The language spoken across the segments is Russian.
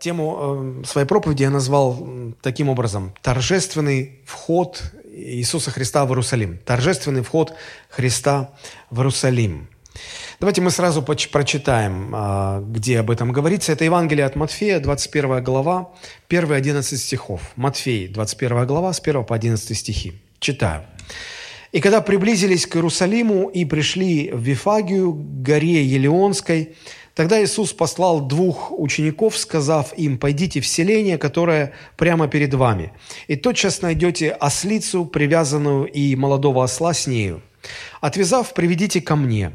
Тему э, своей проповеди я назвал таким образом «Торжественный вход Иисуса Христа в Иерусалим». Торжественный вход Христа в Иерусалим. Давайте мы сразу прочитаем, э, где об этом говорится. Это Евангелие от Матфея, 21 глава, 1-11 стихов. Матфей, 21 глава, с 1 по 11 стихи. Читаю. «И когда приблизились к Иерусалиму и пришли в Вифагию, горе Елеонской, Тогда Иисус послал двух учеников, сказав им, «Пойдите в селение, которое прямо перед вами, и тотчас найдете ослицу, привязанную, и молодого осла с нею. Отвязав, приведите ко мне.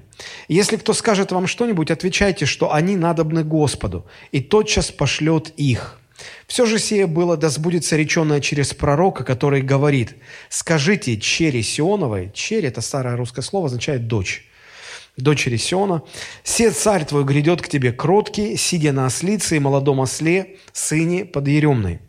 Если кто скажет вам что-нибудь, отвечайте, что они надобны Господу, и тотчас пошлет их». Все же сие было, да сбудется реченное через пророка, который говорит, «Скажите чере Сионовой». Чере – это старое русское слово, означает «дочь» дочери Сиона, «Се царь твой грядет к тебе кроткий, сидя на ослице и молодом осле, сыне подъеремной».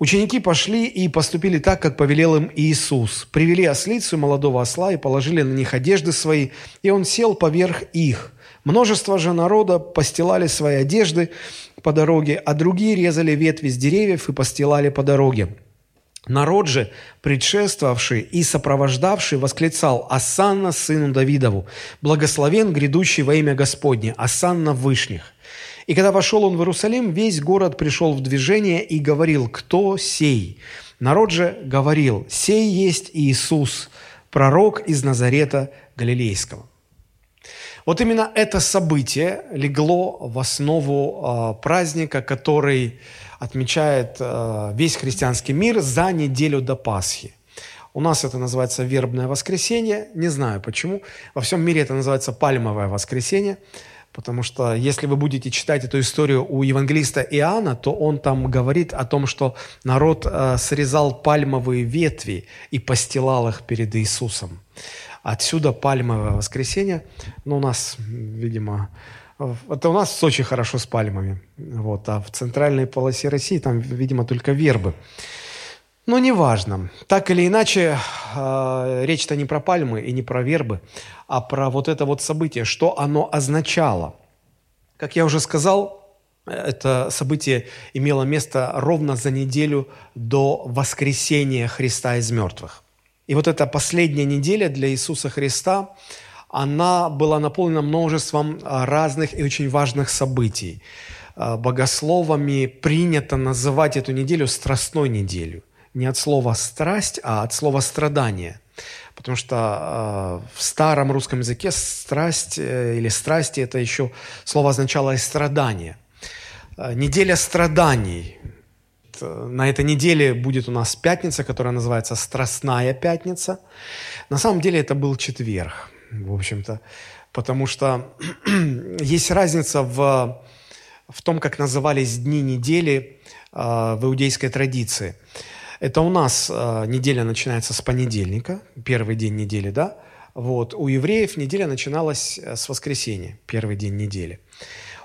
Ученики пошли и поступили так, как повелел им Иисус. Привели ослицу и молодого осла и положили на них одежды свои, и он сел поверх их. Множество же народа постилали свои одежды по дороге, а другие резали ветви с деревьев и постилали по дороге. Народ же, предшествовавший и сопровождавший, восклицал «Асанна сыну Давидову! Благословен грядущий во имя Господне! Асанна вышних!» И когда вошел он в Иерусалим, весь город пришел в движение и говорил «Кто сей?» Народ же говорил «Сей есть Иисус, пророк из Назарета Галилейского». Вот именно это событие легло в основу э, праздника, который отмечает э, весь христианский мир за неделю до Пасхи. У нас это называется вербное воскресенье, не знаю почему. Во всем мире это называется пальмовое воскресенье, потому что если вы будете читать эту историю у евангелиста Иоанна, то он там говорит о том, что народ э, срезал пальмовые ветви и постилал их перед Иисусом. Отсюда пальмовое воскресенье. Но у нас, видимо, это у нас в Сочи хорошо с пальмами. Вот, а в центральной полосе России там, видимо, только вербы. Но неважно. Так или иначе, э, речь-то не про пальмы и не про вербы, а про вот это вот событие, что оно означало. Как я уже сказал, это событие имело место ровно за неделю до воскресения Христа из мертвых. И вот эта последняя неделя для Иисуса Христа – она была наполнена множеством а, разных и очень важных событий. А, богословами принято называть эту неделю страстной неделю. Не от слова «страсть», а от слова «страдание». Потому что э, в старом русском языке страсть э, или страсти это еще слово означало и страдание. Неделя страданий. На этой неделе будет у нас пятница, которая называется Страстная пятница. На самом деле это был четверг в общем-то, потому что есть разница в, в том, как назывались дни недели э, в иудейской традиции. Это у нас э, неделя начинается с понедельника, первый день недели, да? Вот. У евреев неделя начиналась э, с воскресенья, первый день недели.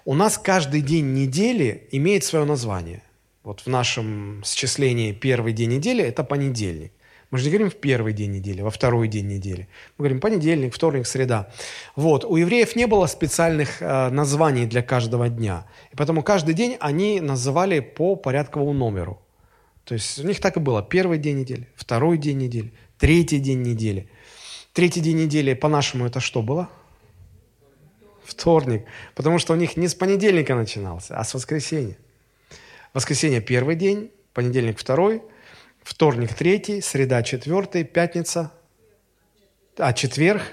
У нас каждый день недели имеет свое название. Вот в нашем счислении первый день недели – это понедельник. Мы же не говорим в первый день недели, во второй день недели. Мы говорим понедельник, вторник, среда. Вот. У евреев не было специальных э, названий для каждого дня. И поэтому каждый день они называли по порядковому номеру. То есть у них так и было. Первый день недели, второй день недели, третий день недели. Третий день недели по-нашему это что было? Вторник. Потому что у них не с понедельника начинался, а с воскресенья. Воскресенье первый день, понедельник второй – Вторник третий, среда четвертый, пятница, а четверг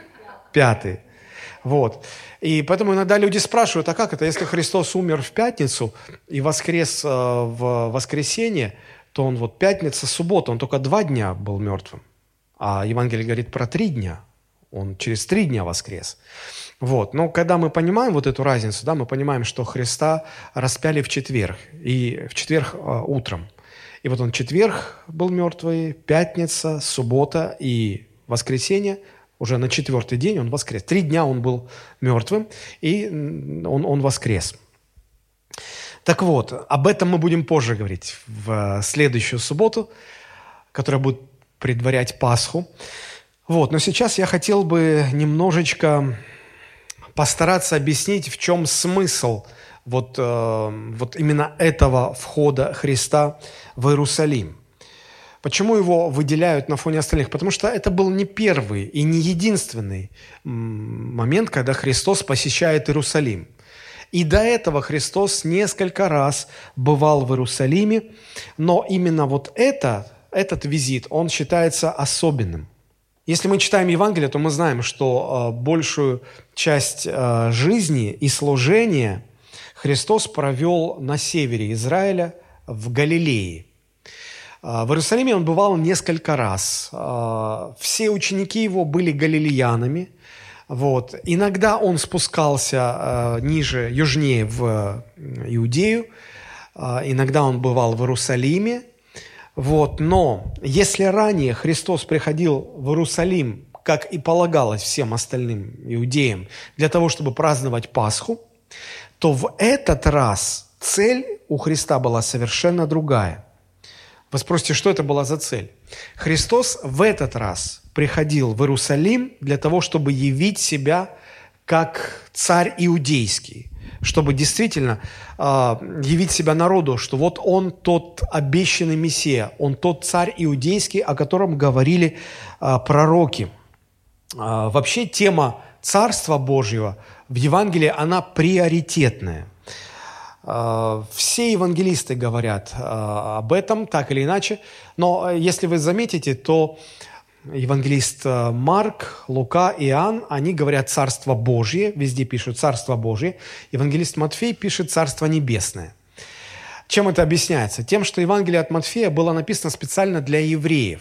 пятый. Вот. И поэтому иногда люди спрашивают, а как это, если Христос умер в пятницу и воскрес э, в воскресенье, то он вот пятница, суббота, он только два дня был мертвым. А Евангелие говорит про три дня. Он через три дня воскрес. Вот. Но когда мы понимаем вот эту разницу, да, мы понимаем, что Христа распяли в четверг, и в четверг э, утром. И вот он четверг был мертвый, пятница, суббота и воскресенье. Уже на четвертый день он воскрес. Три дня он был мертвым, и он, он воскрес. Так вот, об этом мы будем позже говорить в следующую субботу, которая будет предварять Пасху. Вот, но сейчас я хотел бы немножечко постараться объяснить, в чем смысл вот, э, вот именно этого входа Христа в Иерусалим. Почему его выделяют на фоне остальных? Потому что это был не первый и не единственный момент, когда Христос посещает Иерусалим. И до этого Христос несколько раз бывал в Иерусалиме, но именно вот это, этот визит, он считается особенным. Если мы читаем Евангелие, то мы знаем, что э, большую часть э, жизни и служения Христос провел на севере Израиля, в Галилее. Э, в Иерусалиме он бывал несколько раз. Э, все ученики его были галилеянами. Вот. Иногда он спускался э, ниже, южнее в Иудею. Иногда он бывал в Иерусалиме. Вот, но если ранее Христос приходил в Иерусалим, как и полагалось всем остальным иудеям, для того, чтобы праздновать Пасху, то в этот раз цель у Христа была совершенно другая. Вы спросите, что это была за цель? Христос в этот раз приходил в Иерусалим для того, чтобы явить себя как царь иудейский, чтобы действительно э, явить себя народу, что вот он тот обещанный Мессия, он тот царь иудейский, о котором говорили э, пророки. Э, вообще тема Царства Божьего в Евангелии, она приоритетная. Все евангелисты говорят об этом, так или иначе, но если вы заметите, то евангелист э, Марк, Лука, Иоанн, они говорят «Царство Божье», везде пишут «Царство Божье». Евангелист Матфей пишет «Царство Небесное». Чем это объясняется? Тем, что Евангелие от Матфея было написано специально для евреев.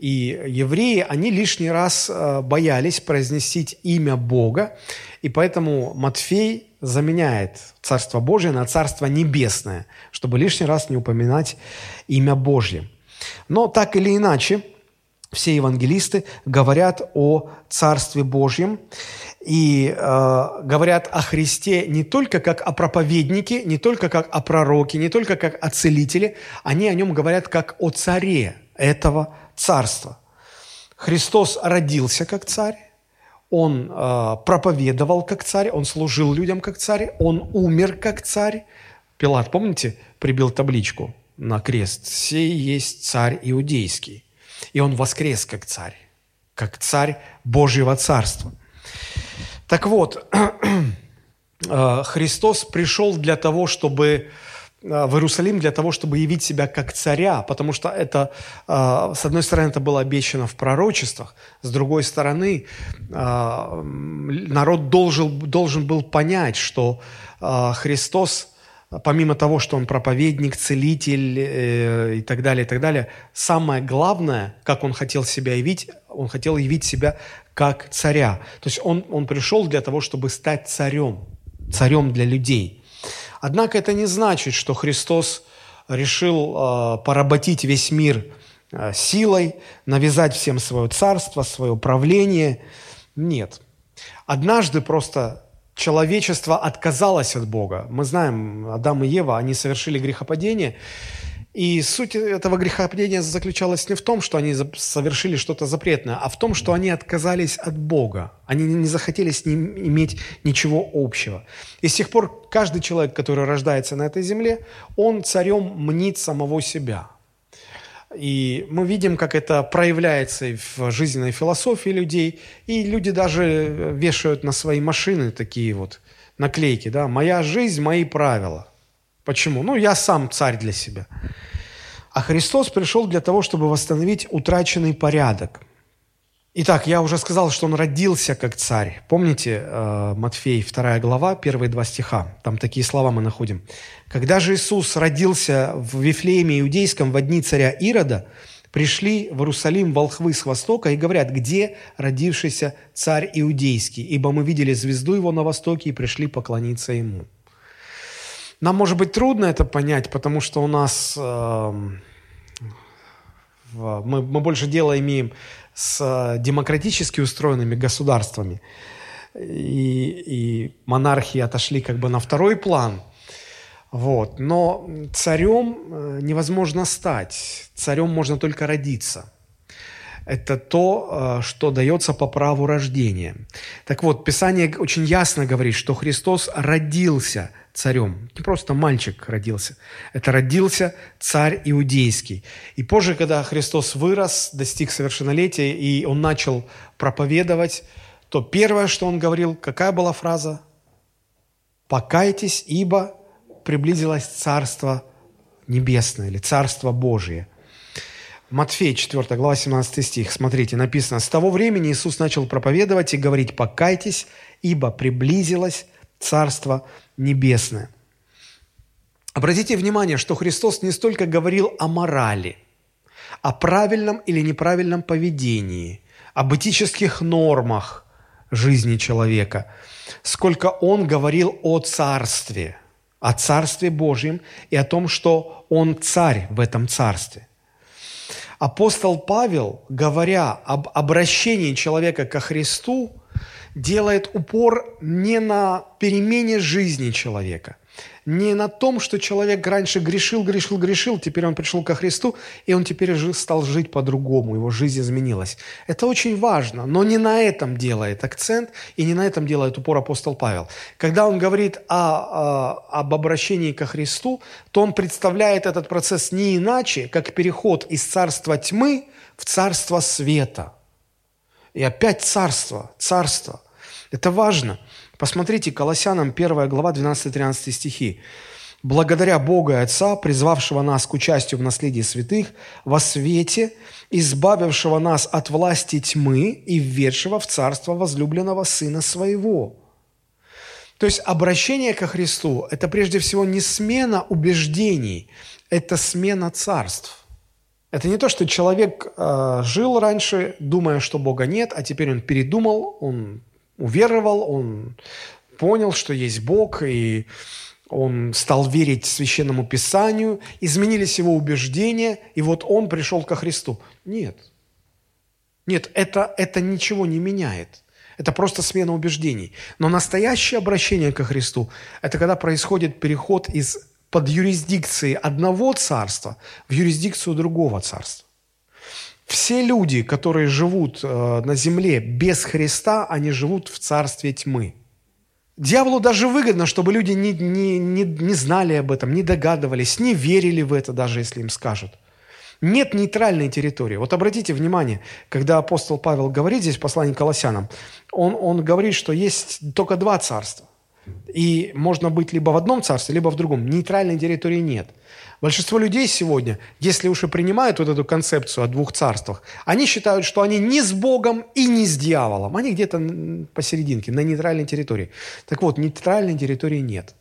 И евреи, они лишний раз э, боялись произносить имя Бога, и поэтому Матфей заменяет Царство Божие на Царство Небесное, чтобы лишний раз не упоминать имя Божье. Но так или иначе, все евангелисты говорят о Царстве Божьем и э, говорят о Христе не только как о проповеднике, не только как о пророке, не только как о целителе, они о нем говорят как о царе этого царства. Христос родился как царь, он э, проповедовал как царь, он служил людям как царь, он умер как царь. Пилат, помните, прибил табличку на крест «Сей есть царь иудейский». И он воскрес как царь, как царь Божьего Царства. Так вот, э, Христос пришел для того, чтобы в Иерусалим для того, чтобы явить себя как царя, потому что это, э, с одной стороны, это было обещано в пророчествах, с другой стороны, народ должен, должен был понять, что Христос помимо того, что он проповедник, целитель э, и так далее, и так далее, самое главное, как он хотел себя явить, он хотел явить себя как царя. То есть он, он пришел для того, чтобы стать царем, царем для людей. Однако это не значит, что Христос решил э, поработить весь мир э, силой, навязать всем свое царство, свое правление. Нет. Однажды просто человечество отказалось от Бога. Мы знаем, Адам и Ева, они совершили грехопадение, и суть этого грехопадения заключалась не в том, что они совершили что-то запретное, а в том, что они отказались от Бога. Они не захотели с Ним иметь ничего общего. И с тех пор каждый человек, который рождается на этой земле, он царем мнит самого себя – и мы видим, как это проявляется и в жизненной философии людей. И люди даже вешают на свои машины такие вот наклейки, да, «Моя жизнь, мои правила». Почему? Ну, я сам царь для себя. А Христос пришел для того, чтобы восстановить утраченный порядок – Итак, я уже сказал, что он родился как царь. Помните э, Матфей, 2 глава, первые два стиха? Там такие слова мы находим. «Когда же Иисус родился в Вифлееме Иудейском в дни царя Ирода, пришли в Иерусалим волхвы с востока и говорят, где родившийся царь Иудейский, ибо мы видели звезду его на востоке и пришли поклониться ему». Нам, может быть, трудно это понять, потому что у нас... Э, мы, мы больше дела имеем с э, демократически устроенными государствами. И, и монархии отошли как бы на второй план. Вот. Но царем э, невозможно стать. Царем можно только родиться. это то, э, что дается по праву рождения. Так вот, Писание очень ясно говорит, что Христос родился царем. Не просто мальчик родился. Это родился царь иудейский. И позже, когда Христос вырос, достиг совершеннолетия, и он начал проповедовать, то первое, что он говорил, какая была фраза? «Покайтесь, ибо приблизилось Царство Небесное» или «Царство Божие». Матфей, 4 глава, 17 стих. Смотрите, написано, «С того времени Иисус начал проповедовать и говорить, покайтесь, ибо приблизилось Царство Небесное». Обратите внимание, что Христос не столько говорил о морали, о правильном или неправильном поведении, об этических нормах жизни человека, сколько Он говорил о Царстве, о Царстве Божьем и о том, что Он царь в этом Царстве. Апостол Павел, говоря об обращении человека ко Христу, делает упор не на перемене жизни человека, не на том, что человек раньше грешил, грешил, грешил, теперь он пришел ко Христу, и он теперь стал жить по-другому, его жизнь изменилась. Это очень важно, но не на этом делает акцент, и не на этом делает упор апостол Павел. Когда он говорит о, о, об обращении ко Христу, то он представляет этот процесс не иначе, как переход из царства тьмы в царство света. И опять царство, царство. Это важно – Посмотрите, Колоссянам 1 глава 12-13 стихи. «Благодаря Бога и Отца, призвавшего нас к участию в наследии святых, во свете, избавившего нас от власти тьмы и введшего в царство возлюбленного Сына Своего». То есть обращение ко Христу – это прежде всего не смена убеждений, это смена царств. Это не то, что человек э, жил раньше, думая, что Бога нет, а теперь он передумал, он уверовал, он понял, что есть Бог, и он стал верить Священному Писанию, изменились его убеждения, и вот он пришел ко Христу. Нет. Нет, это, это ничего не меняет. Это просто смена убеждений. Но настоящее обращение ко Христу – это когда происходит переход из под юрисдикции одного царства в юрисдикцию другого царства. Все люди, которые живут э, на земле без Христа, они живут в царстве тьмы. Дьяволу даже выгодно, чтобы люди не, не, не, не знали об этом, не догадывались, не верили в это, даже если им скажут. Нет нейтральной территории. Вот обратите внимание, когда апостол Павел говорит здесь в послании к Колоссянам, он, он говорит, что есть только два царства. И можно быть либо в одном царстве, либо в другом. Нейтральной территории нет. Большинство людей сегодня, если уж и принимают вот эту концепцию о двух царствах, они считают, что они не с Богом и не с дьяволом. Они где-то посерединке, на нейтральной территории. Так вот, нейтральной территории нет.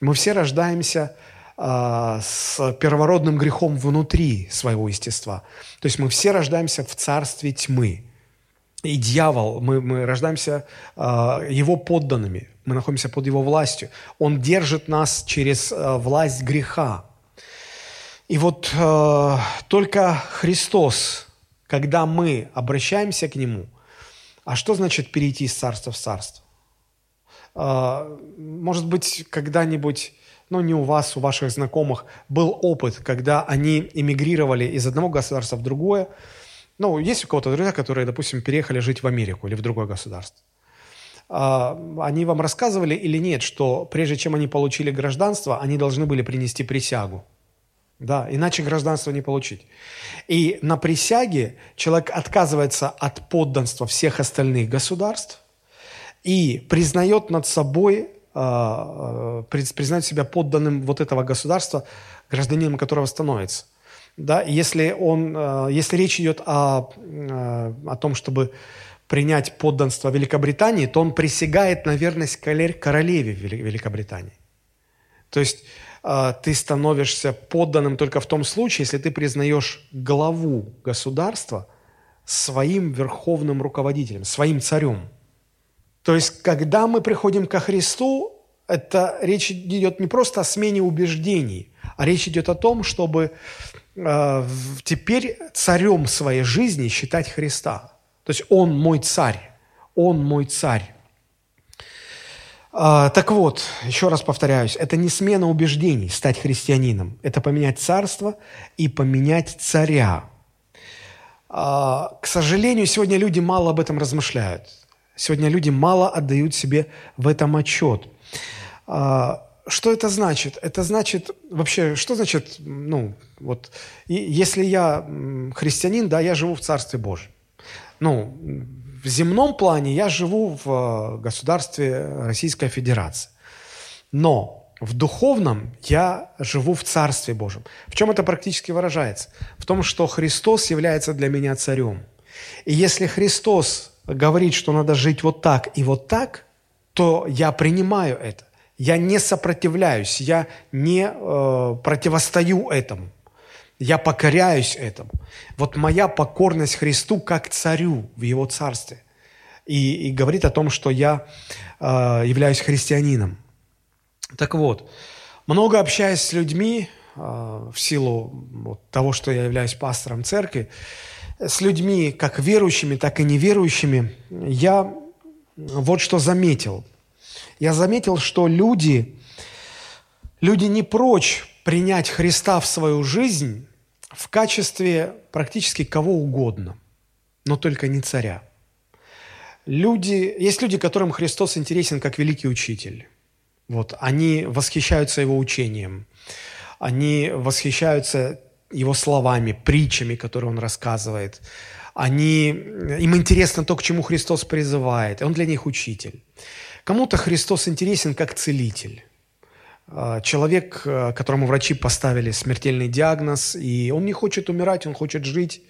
Мы все рождаемся э, с первородным грехом внутри своего естества. То есть мы все рождаемся в царстве тьмы. И дьявол, мы, мы рождаемся э, его подданными, мы находимся под его властью. Он держит нас через э, власть греха. И вот э, только Христос, когда мы обращаемся к Нему, а что значит перейти из царства в царство? Э, может быть, когда-нибудь, ну не у вас, у ваших знакомых, был опыт, когда они эмигрировали из одного государства в другое. Ну, есть у кого-то друзья, которые, допустим, переехали жить в Америку или в другое государство. Э, они вам рассказывали или нет, что прежде чем они получили гражданство, они должны были принести присягу. Да, иначе гражданство не получить. И на присяге человек отказывается от подданства всех остальных государств и признает над собой, э, признает себя подданным вот этого государства, гражданином которого становится. Да, если, он, э, если речь идет о, э, о том, чтобы принять подданство Великобритании, то он присягает на верность королеве Великобритании. То есть а, ты становишься подданным только в том случае, если ты признаешь главу государства своим верховным руководителем, своим царем. То есть, когда мы приходим ко Христу, это речь идет не просто о смене убеждений, а речь идет о том, чтобы э, теперь царем своей жизни считать Христа. То есть Он мой царь, Он мой царь. А, так вот, еще раз повторяюсь, это не смена убеждений стать христианином, это поменять царство и поменять царя. А, к сожалению, сегодня люди мало об этом размышляют. Сегодня люди мало отдают себе в этом отчет. Что это значит? Это значит, вообще, что значит, ну, вот, если я христианин, да, я живу в Царстве Божьем. Ну, в земном плане я живу в э, государстве Российской Федерации. Но в духовном я живу в Царстве Божьем. В чем это практически выражается? В том, что Христос является для меня царем. И если Христос говорит, что надо жить вот так и вот так, то я принимаю это. Я не сопротивляюсь, я не э, противостою этому. Я покоряюсь этому. Вот моя покорность Христу как царю в Его царстве. И, и говорит о том, что я э, являюсь христианином. Так вот, много общаясь с людьми, э, в силу вот, того, что я являюсь пастором церкви, с людьми, как верующими, так и неверующими, я вот что заметил. Я заметил, что люди, люди не прочь принять Христа в свою жизнь в качестве практически кого угодно, но только не царя. Люди, есть люди, которым Христос интересен как великий учитель. Вот, они восхищаются его учением, они восхищаются его словами, притчами, которые он рассказывает. Они, им интересно то, к чему Христос призывает. Он для них учитель. Кому-то Христос интересен как целитель. А, человек, а, которому врачи поставили смертельный диагноз, и он не хочет умирать, он хочет жить.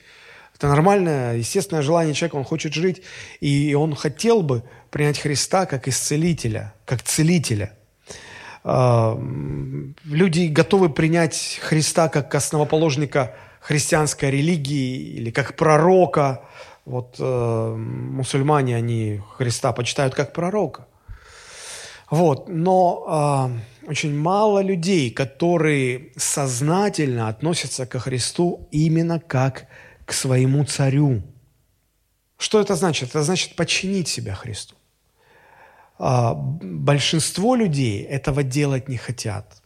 Это нормальное, естественное желание человека, он хочет жить, и он хотел бы принять Христа как исцелителя, как целителя. А, люди готовы принять Христа как основоположника христианской религии или как пророка. Вот э, мусульмане, они Христа почитают как пророка. Вот, но э, очень мало людей, которые сознательно относятся ко Христу именно как к своему царю. Что это значит? Это значит подчинить себя Христу. А, большинство людей этого делать не хотят.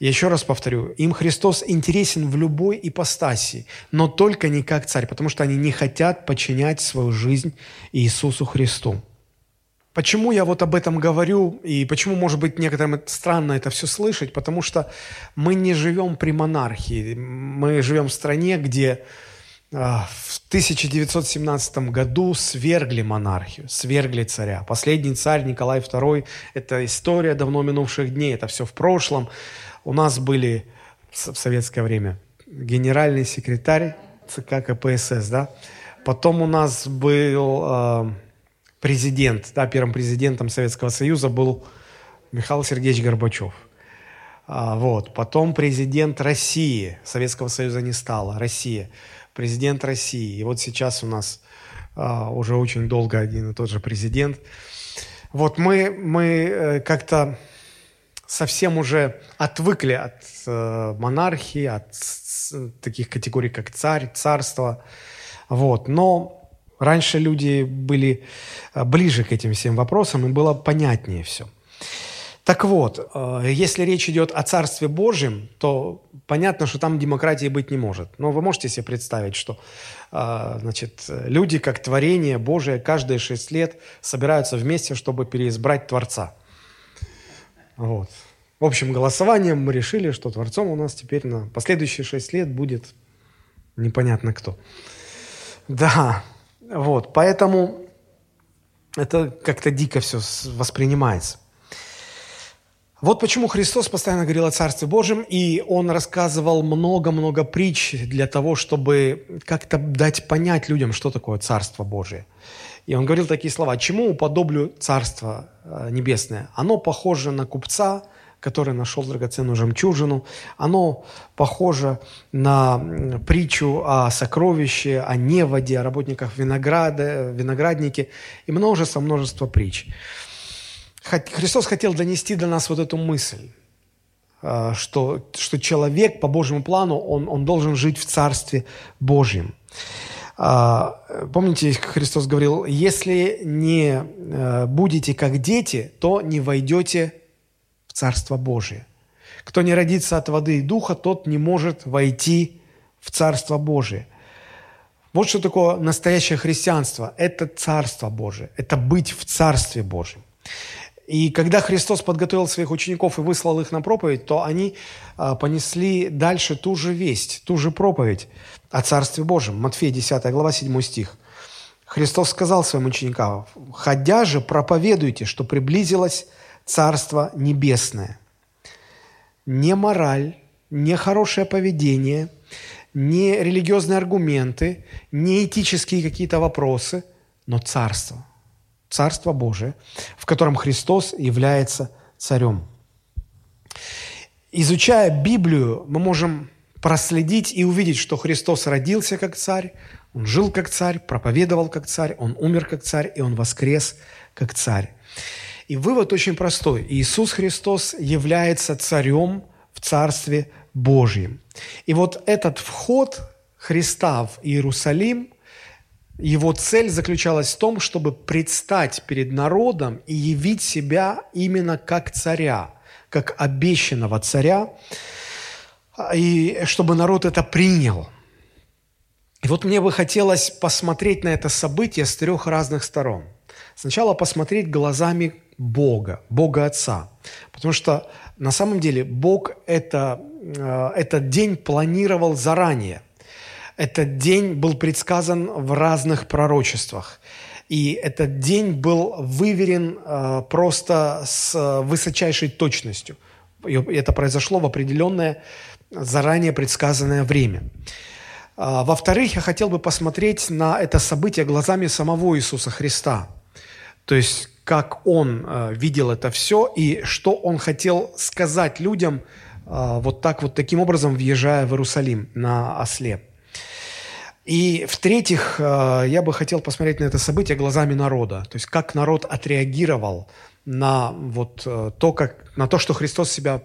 Я еще раз повторю, им Христос интересен в любой ипостаси, но только не как царь, потому что они не хотят подчинять свою жизнь Иисусу Христу. Почему я вот об этом говорю, и почему, может быть, некоторым странно это все слышать, потому что мы не живем при монархии, мы живем в стране, где а, в 1917 году свергли монархию, свергли царя. Последний царь Николай II – это история давно минувших дней, это все в прошлом. У нас были в советское время генеральный секретарь ЦК КПСС, да? Потом у нас был э, президент, да, первым президентом Советского Союза был Михаил Сергеевич Горбачев. А, вот. Потом президент России, Советского Союза не стало, Россия – президент России. И вот сейчас у нас а, уже очень долго один и тот же президент. Вот мы, мы э, как-то совсем уже отвыкли от э, монархии, от с, таких категорий, как царь, царство. Вот. Но раньше люди были э, ближе к этим всем вопросам, и было понятнее все. Так вот, э, если речь идет о Царстве Божьем, то понятно, что там демократии быть не может. Но вы можете себе представить, что э, значит, люди, как творение Божие, каждые шесть лет собираются вместе, чтобы переизбрать Творца. Вот. В общем, голосованием мы решили, что Творцом у нас теперь на последующие шесть лет будет непонятно кто. Да, вот, поэтому это как-то дико все воспринимается. Вот почему Христос постоянно говорил о Царстве Божьем, и Он рассказывал много-много притч для того, чтобы как-то дать понять людям, что такое Царство Божие. И Он говорил такие слова, «Чему уподоблю Царство э, Небесное? Оно похоже на купца, который нашел драгоценную жемчужину. Оно похоже на притчу о сокровище, о неводе, о работниках винограда, винограднике и множество-множество притч. Христос хотел донести до нас вот эту мысль, а, что, что человек по Божьему плану, он, он должен жить в Царстве Божьем. А, помните, Христос говорил, если не э, будете как дети, то не войдете Царство Божие. Кто не родится от воды и духа, тот не может войти в Царство Божие. Вот что такое настоящее христианство. Это Царство Божие, это быть в Царстве Божьем. И когда Христос подготовил своих учеников и выслал их на проповедь, то они а, понесли дальше ту же весть, ту же проповедь о Царстве Божьем. Матфея 10 глава 7 стих. Христос сказал своим ученикам, «Ходя же, проповедуйте, что приблизилось Царство Небесное». Не мораль, не хорошее поведение, не религиозные аргументы, не этические какие-то вопросы, но Царство – Царство Божие, в котором Христос является царем. Изучая Библию, мы можем проследить и увидеть, что Христос родился как царь, Он жил как царь, проповедовал как царь, Он умер как царь, и Он воскрес как царь. И вывод очень простой. Иисус Христос является царем в Царстве Божьем. И вот этот вход Христа в Иерусалим его цель заключалась в том, чтобы предстать перед народом и явить себя именно как царя, как обещанного царя, и чтобы народ это принял. И вот мне бы хотелось посмотреть на это событие с трех разных сторон. Сначала посмотреть глазами Бога, Бога Отца. Потому что на самом деле Бог это, э, этот день планировал заранее – этот день был предсказан в разных пророчествах. И этот день был выверен э, просто с высочайшей точностью. И это произошло в определенное заранее предсказанное время. Во-вторых, я хотел бы посмотреть на это событие глазами самого Иисуса Христа. То есть, как Он э, видел это все и что Он хотел сказать людям, э, вот так вот таким образом въезжая в Иерусалим на осле. И в-третьих, э, я бы хотел посмотреть на это событие глазами народа. То есть как народ отреагировал на, вот э, то, как, на то, что Христос себя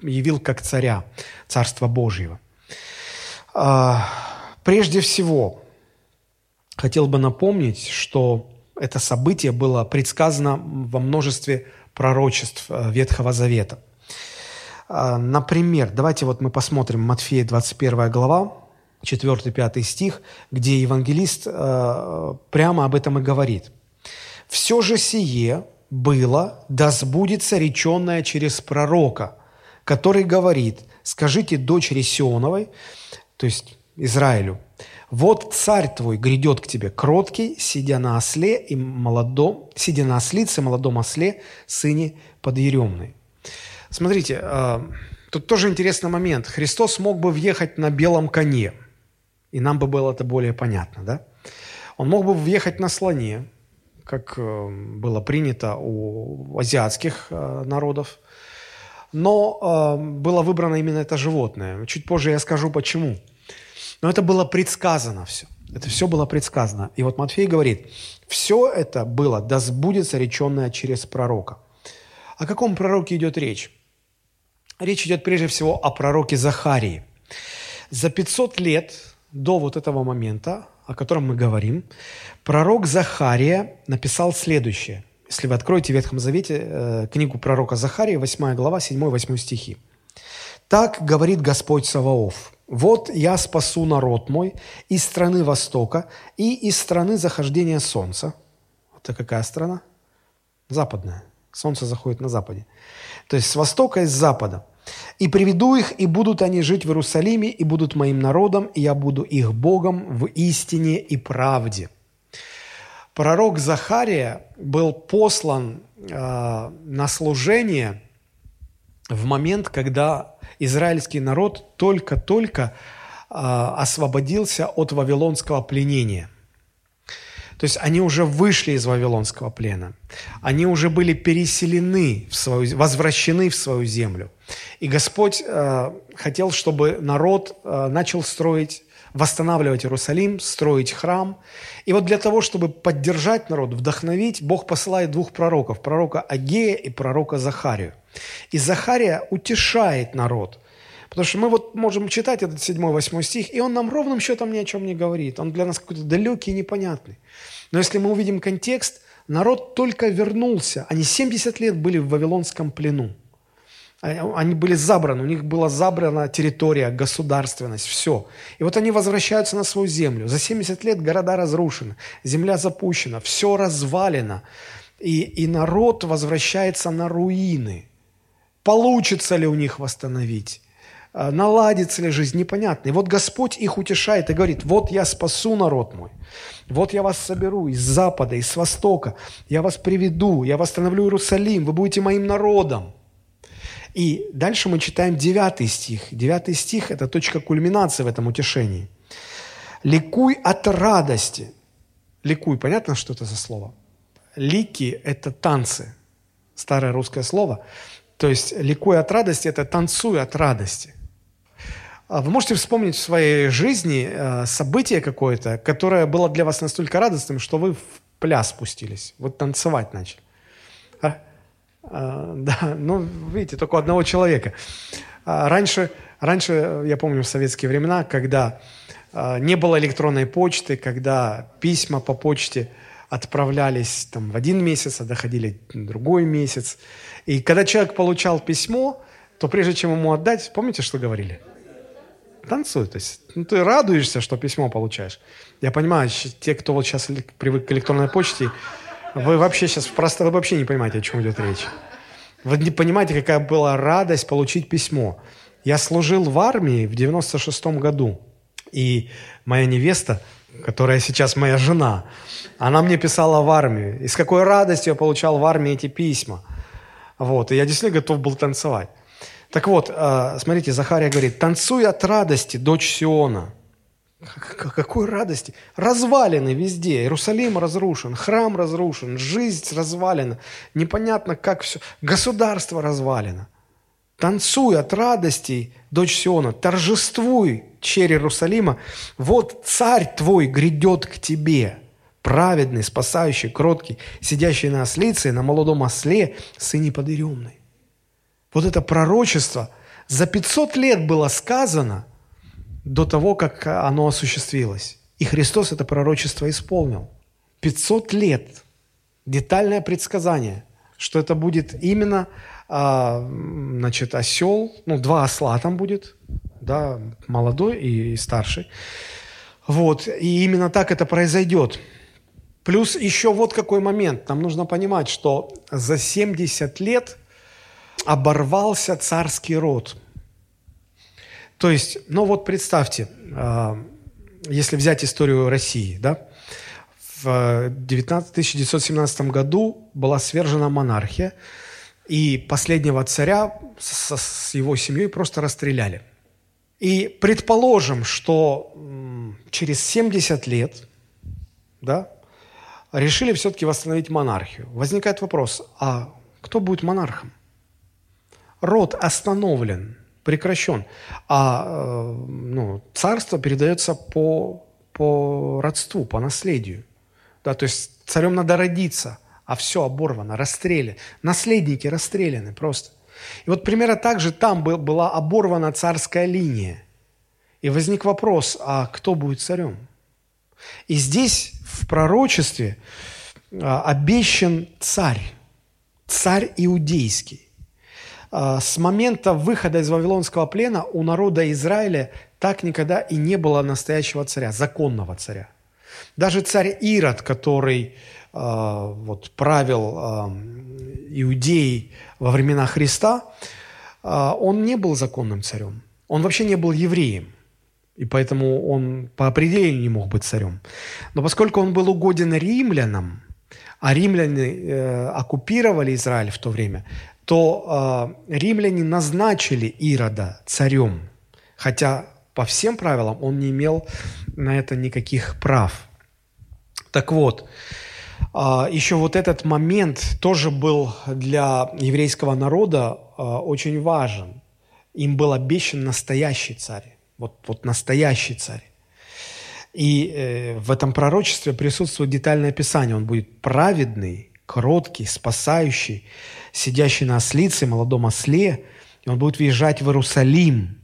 явил как царя, Царства Божьего. А, прежде всего, хотел бы напомнить, что это событие было предсказано во множестве пророчеств э, Ветхого Завета. А, например, давайте вот мы посмотрим Матфея 21 глава, 4-5 стих, где евангелист э, прямо об этом и говорит. «Все же сие было, да сбудется реченное через пророка, который говорит, скажите дочери Сионовой, то есть Израилю, вот царь твой грядет к тебе кроткий, сидя на осле и молодом, сидя на ослице, молодом осле, сыне подъеремной». Смотрите, э, тут тоже интересный момент. Христос мог бы въехать на белом коне – и нам бы было это более понятно, да? Он мог бы въехать на слоне, как э, было принято у азиатских э, народов, но э, было выбрано именно это животное. Чуть позже я скажу, почему. Но это было предсказано все. Это все было предсказано. И вот Матфей говорит, все это было, да сбудется реченное через пророка. О каком пророке идет речь? Речь идет прежде всего о пророке Захарии. За 500 лет до вот этого момента, о котором мы говорим, пророк Захария написал следующее. Если вы откроете в Ветхом Завете э, книгу пророка Захария, 8 глава, 7-8 стихи. «Так говорит Господь Саваоф, вот я спасу народ мой из страны Востока и из страны захождения солнца». Это какая страна? Западная. Солнце заходит на западе. То есть с востока и с запада – и приведу их, и будут они жить в Иерусалиме, и будут моим народом, и я буду их Богом в истине и правде». Пророк Захария был послан э, на служение в момент, когда израильский народ только-только э, освободился от вавилонского пленения. То есть они уже вышли из Вавилонского плена. Они уже были переселены, в свою, возвращены в свою землю. И Господь э, хотел, чтобы народ э, начал строить, восстанавливать Иерусалим, строить храм. И вот для того, чтобы поддержать народ, вдохновить, Бог посылает двух пророков, пророка Агея и пророка Захарию. И Захария утешает народ – Потому что мы вот можем читать этот 7-8 стих, и он нам ровным счетом ни о чем не говорит. Он для нас какой-то далекий и непонятный. Но если мы увидим контекст, народ только вернулся. Они 70 лет были в Вавилонском плену. Они были забраны, у них была забрана территория, государственность, все. И вот они возвращаются на свою землю. За 70 лет города разрушены, земля запущена, все развалено. И, и народ возвращается на руины. Получится ли у них восстановить? А, наладится ли жизнь, непонятно. И вот Господь их утешает и говорит, вот я спасу народ мой, вот я вас соберу из запада, из востока, я вас приведу, я восстановлю Иерусалим, вы будете моим народом. И дальше мы читаем девятый стих. Девятый стих – это точка кульминации в этом утешении. «Ликуй от радости». Ликуй, понятно, что это за слово? Лики – это танцы. Старое русское слово. То есть ликуй от радости – это танцуй от радости. А вы можете вспомнить в своей жизни э, событие какое-то, которое было для вас настолько радостным, что вы в пляс спустились, вот танцевать начали. А? Да, ну, видите, только одного человека. А, раньше, раньше, я помню, в советские времена, когда а, не было электронной почты, когда письма по почте отправлялись там, в один месяц, а доходили другой месяц. И когда человек получал письмо, то прежде чем ему отдать, помните, что говорили? Танцуй. То есть ну, ты радуешься, что письмо получаешь. Я понимаю, те, кто вот сейчас привык к электронной почте, вы вообще сейчас просто вы вообще не понимаете, о чем идет речь. Вы не понимаете, какая была радость получить письмо. Я служил в армии в 96 году. И моя невеста, которая сейчас моя жена, она мне писала в армию. И с какой радостью я получал в армии эти письма. Вот. И я действительно готов был танцевать. Так вот, э, смотрите, Захария говорит, «Танцуй от радости, дочь Сиона». Какой радости? Развалины везде. Иерусалим разрушен, храм разрушен, жизнь развалена. Непонятно, как все. Государство развалено. Танцуй от радости, дочь Сиона, торжествуй, черь Иерусалима. Вот царь твой грядет к тебе, праведный, спасающий, кроткий, сидящий на ослице, на молодом осле, сыне подыремной. Вот это пророчество за 500 лет было сказано – до того, как оно осуществилось. И Христос это пророчество исполнил. 500 лет. Детальное предсказание, что это будет именно а, значит, осел, ну, два осла там будет, да, молодой и старший. Вот, и именно так это произойдет. Плюс еще вот какой момент. Нам нужно понимать, что за 70 лет оборвался царский род – то есть, ну вот представьте, а, если взять историю России, да, в 19, 1917 году была свержена монархия, и последнего царя с его семьей просто расстреляли. И предположим, что через 70 лет да, решили все-таки восстановить монархию. Возникает вопрос, а кто будет монархом? Род остановлен – прекращен. А э, ну, царство передается по, по родству, по наследию. Да, то есть царем надо родиться, а все оборвано, расстреляно. Наследники расстреляны просто. И вот примерно так же там был, была оборвана царская линия. И возник вопрос, а кто будет царем? И здесь в пророчестве а, обещан царь, царь иудейский. А, с момента выхода из Вавилонского плена у народа Израиля так никогда и не было настоящего царя, законного царя. Даже царь Ирод, который э, вот, правил э, Иудеей во времена Христа, он не был законным царем. Он вообще не был евреем. И поэтому он по определению не мог быть царем. Но поскольку он был угоден римлянам, а римляне э, оккупировали Израиль в то время, то э, римляне назначили Ирода царем, хотя по всем правилам он не имел на это никаких прав. Так вот, э, еще вот этот момент тоже был для еврейского народа э, очень важен. Им был обещан настоящий царь, вот, вот настоящий царь. И э, в этом пророчестве присутствует детальное описание. Он будет праведный, кроткий, спасающий, сидящий на ослице, молодом осле, и он будет въезжать в Иерусалим.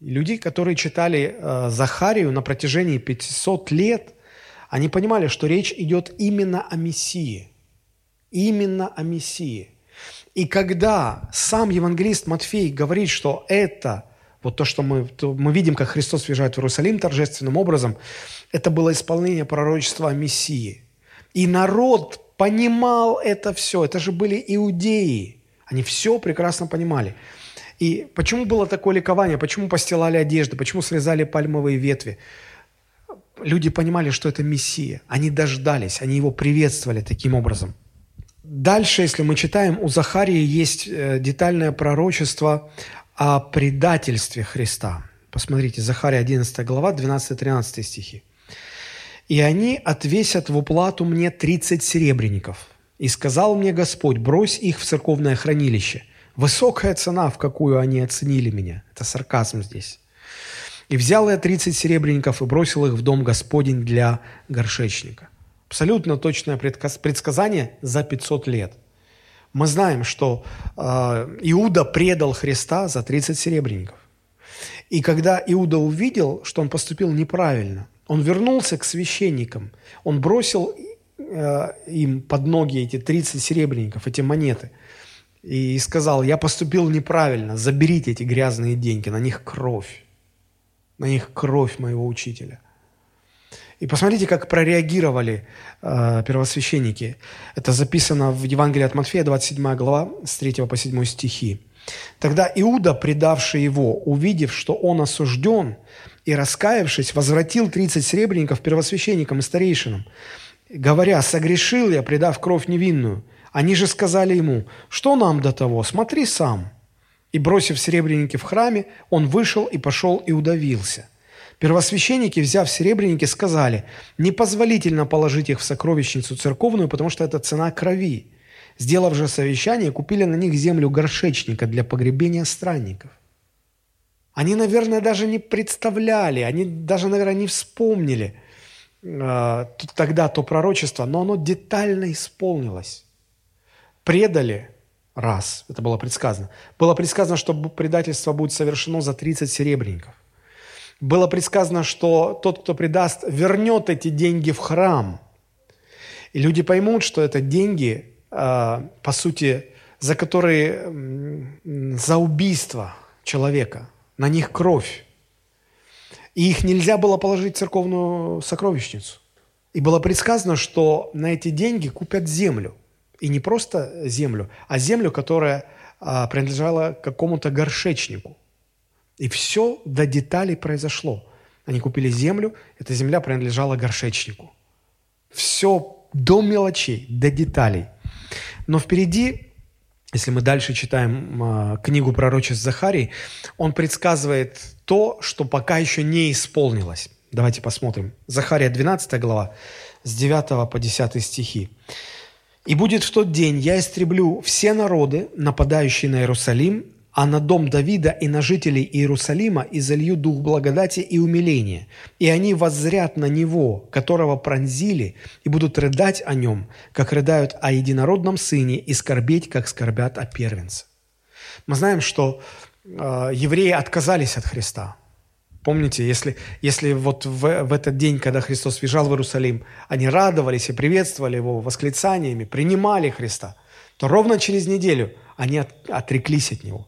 Люди, которые читали э, Захарию на протяжении 500 лет, они понимали, что речь идет именно о Мессии. Именно о Мессии. И когда сам евангелист Матфей говорит, что это, вот то, что мы, то мы видим, как Христос въезжает в Иерусалим торжественным образом, это было исполнение пророчества о Мессии. И народ понимал это все. Это же были иудеи. Они все прекрасно понимали. И почему было такое ликование? Почему постилали одежды? Почему срезали пальмовые ветви? Люди понимали, что это Мессия. Они дождались, они его приветствовали таким образом. Дальше, если мы читаем, у Захарии есть э, детальное пророчество о предательстве Христа. Посмотрите, Захария 11 глава, 12-13 стихи. «И они отвесят в уплату мне 30 серебряников. И сказал мне Господь, брось их в церковное хранилище, Высокая цена, в какую они оценили меня. Это сарказм здесь. И взял я 30 серебряников и бросил их в дом Господень для горшечника. Абсолютно точное предсказание за 500 лет. Мы знаем, что э, Иуда предал Христа за 30 серебряников. И когда Иуда увидел, что он поступил неправильно, он вернулся к священникам, он бросил э, им под ноги эти 30 серебряников, эти монеты – и сказал, я поступил неправильно, заберите эти грязные деньги, на них кровь, на них кровь моего учителя. И посмотрите, как прореагировали э, первосвященники. Это записано в Евангелии от Матфея, 27 глава, с 3 по 7 стихи. Тогда Иуда, предавший его, увидев, что он осужден, и раскаявшись, возвратил 30 серебряников первосвященникам и старейшинам, говоря, «Согрешил я, предав кровь невинную». Они же сказали ему, что нам до того, смотри сам. И, бросив серебряники в храме, он вышел и пошел и удавился. Первосвященники, взяв серебряники, сказали, непозволительно положить их в сокровищницу церковную, потому что это цена крови. Сделав же совещание, купили на них землю горшечника для погребения странников. Они, наверное, даже не представляли, они даже, наверное, не вспомнили э, тогда то пророчество, но оно детально исполнилось предали раз, это было предсказано. Было предсказано, что предательство будет совершено за 30 серебряников. Было предсказано, что тот, кто предаст, вернет эти деньги в храм. И люди поймут, что это деньги, по сути, за которые, за убийство человека, на них кровь. И их нельзя было положить в церковную сокровищницу. И было предсказано, что на эти деньги купят землю. И не просто землю, а землю, которая а, принадлежала какому-то горшечнику. И все до деталей произошло. Они купили землю, эта земля принадлежала горшечнику. Все до мелочей, до деталей. Но впереди, если мы дальше читаем э, книгу пророчеств Захарии, он предсказывает то, что пока еще не исполнилось. Давайте посмотрим. Захария 12 глава, с 9 по 10 стихи. И будет в тот день, я истреблю все народы, нападающие на Иерусалим, а на дом Давида и на жителей Иерусалима изолью дух благодати и умиления, и они воззрят на него, которого пронзили, и будут рыдать о нем, как рыдают о единородном сыне, и скорбеть, как скорбят о первенце». Мы знаем, что э, евреи отказались от Христа. Помните, если, если вот в, в этот день, когда Христос въезжал в Иерусалим, они радовались и приветствовали Его восклицаниями, принимали Христа, то ровно через неделю они от, отреклись от Него.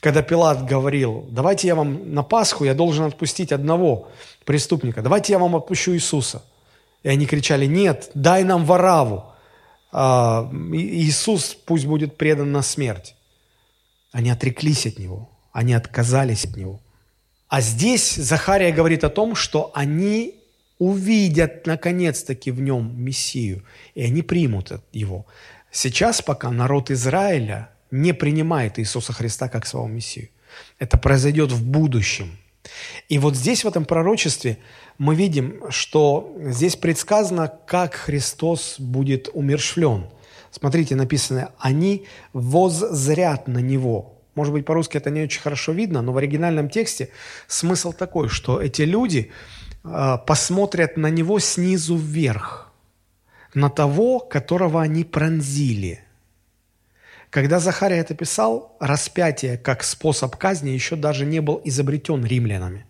Когда Пилат говорил, давайте я вам на Пасху, я должен отпустить одного преступника, давайте я вам отпущу Иисуса. И они кричали, нет, дай нам Вараву, а, Иисус пусть будет предан на смерть. Они отреклись от Него, они отказались от Него. А здесь Захария говорит о том, что они увидят наконец-таки в нем Мессию, и они примут его. Сейчас пока народ Израиля не принимает Иисуса Христа как своего Мессию. Это произойдет в будущем. И вот здесь, в этом пророчестве, мы видим, что здесь предсказано, как Христос будет умершвлен. Смотрите, написано, они воззрят на Него. Может быть, по-русски это не очень хорошо видно, но в оригинальном тексте смысл такой, что эти люди э, посмотрят на него снизу вверх, на того, которого они пронзили. Когда Захария это писал, распятие как способ казни еще даже не был изобретен римлянами.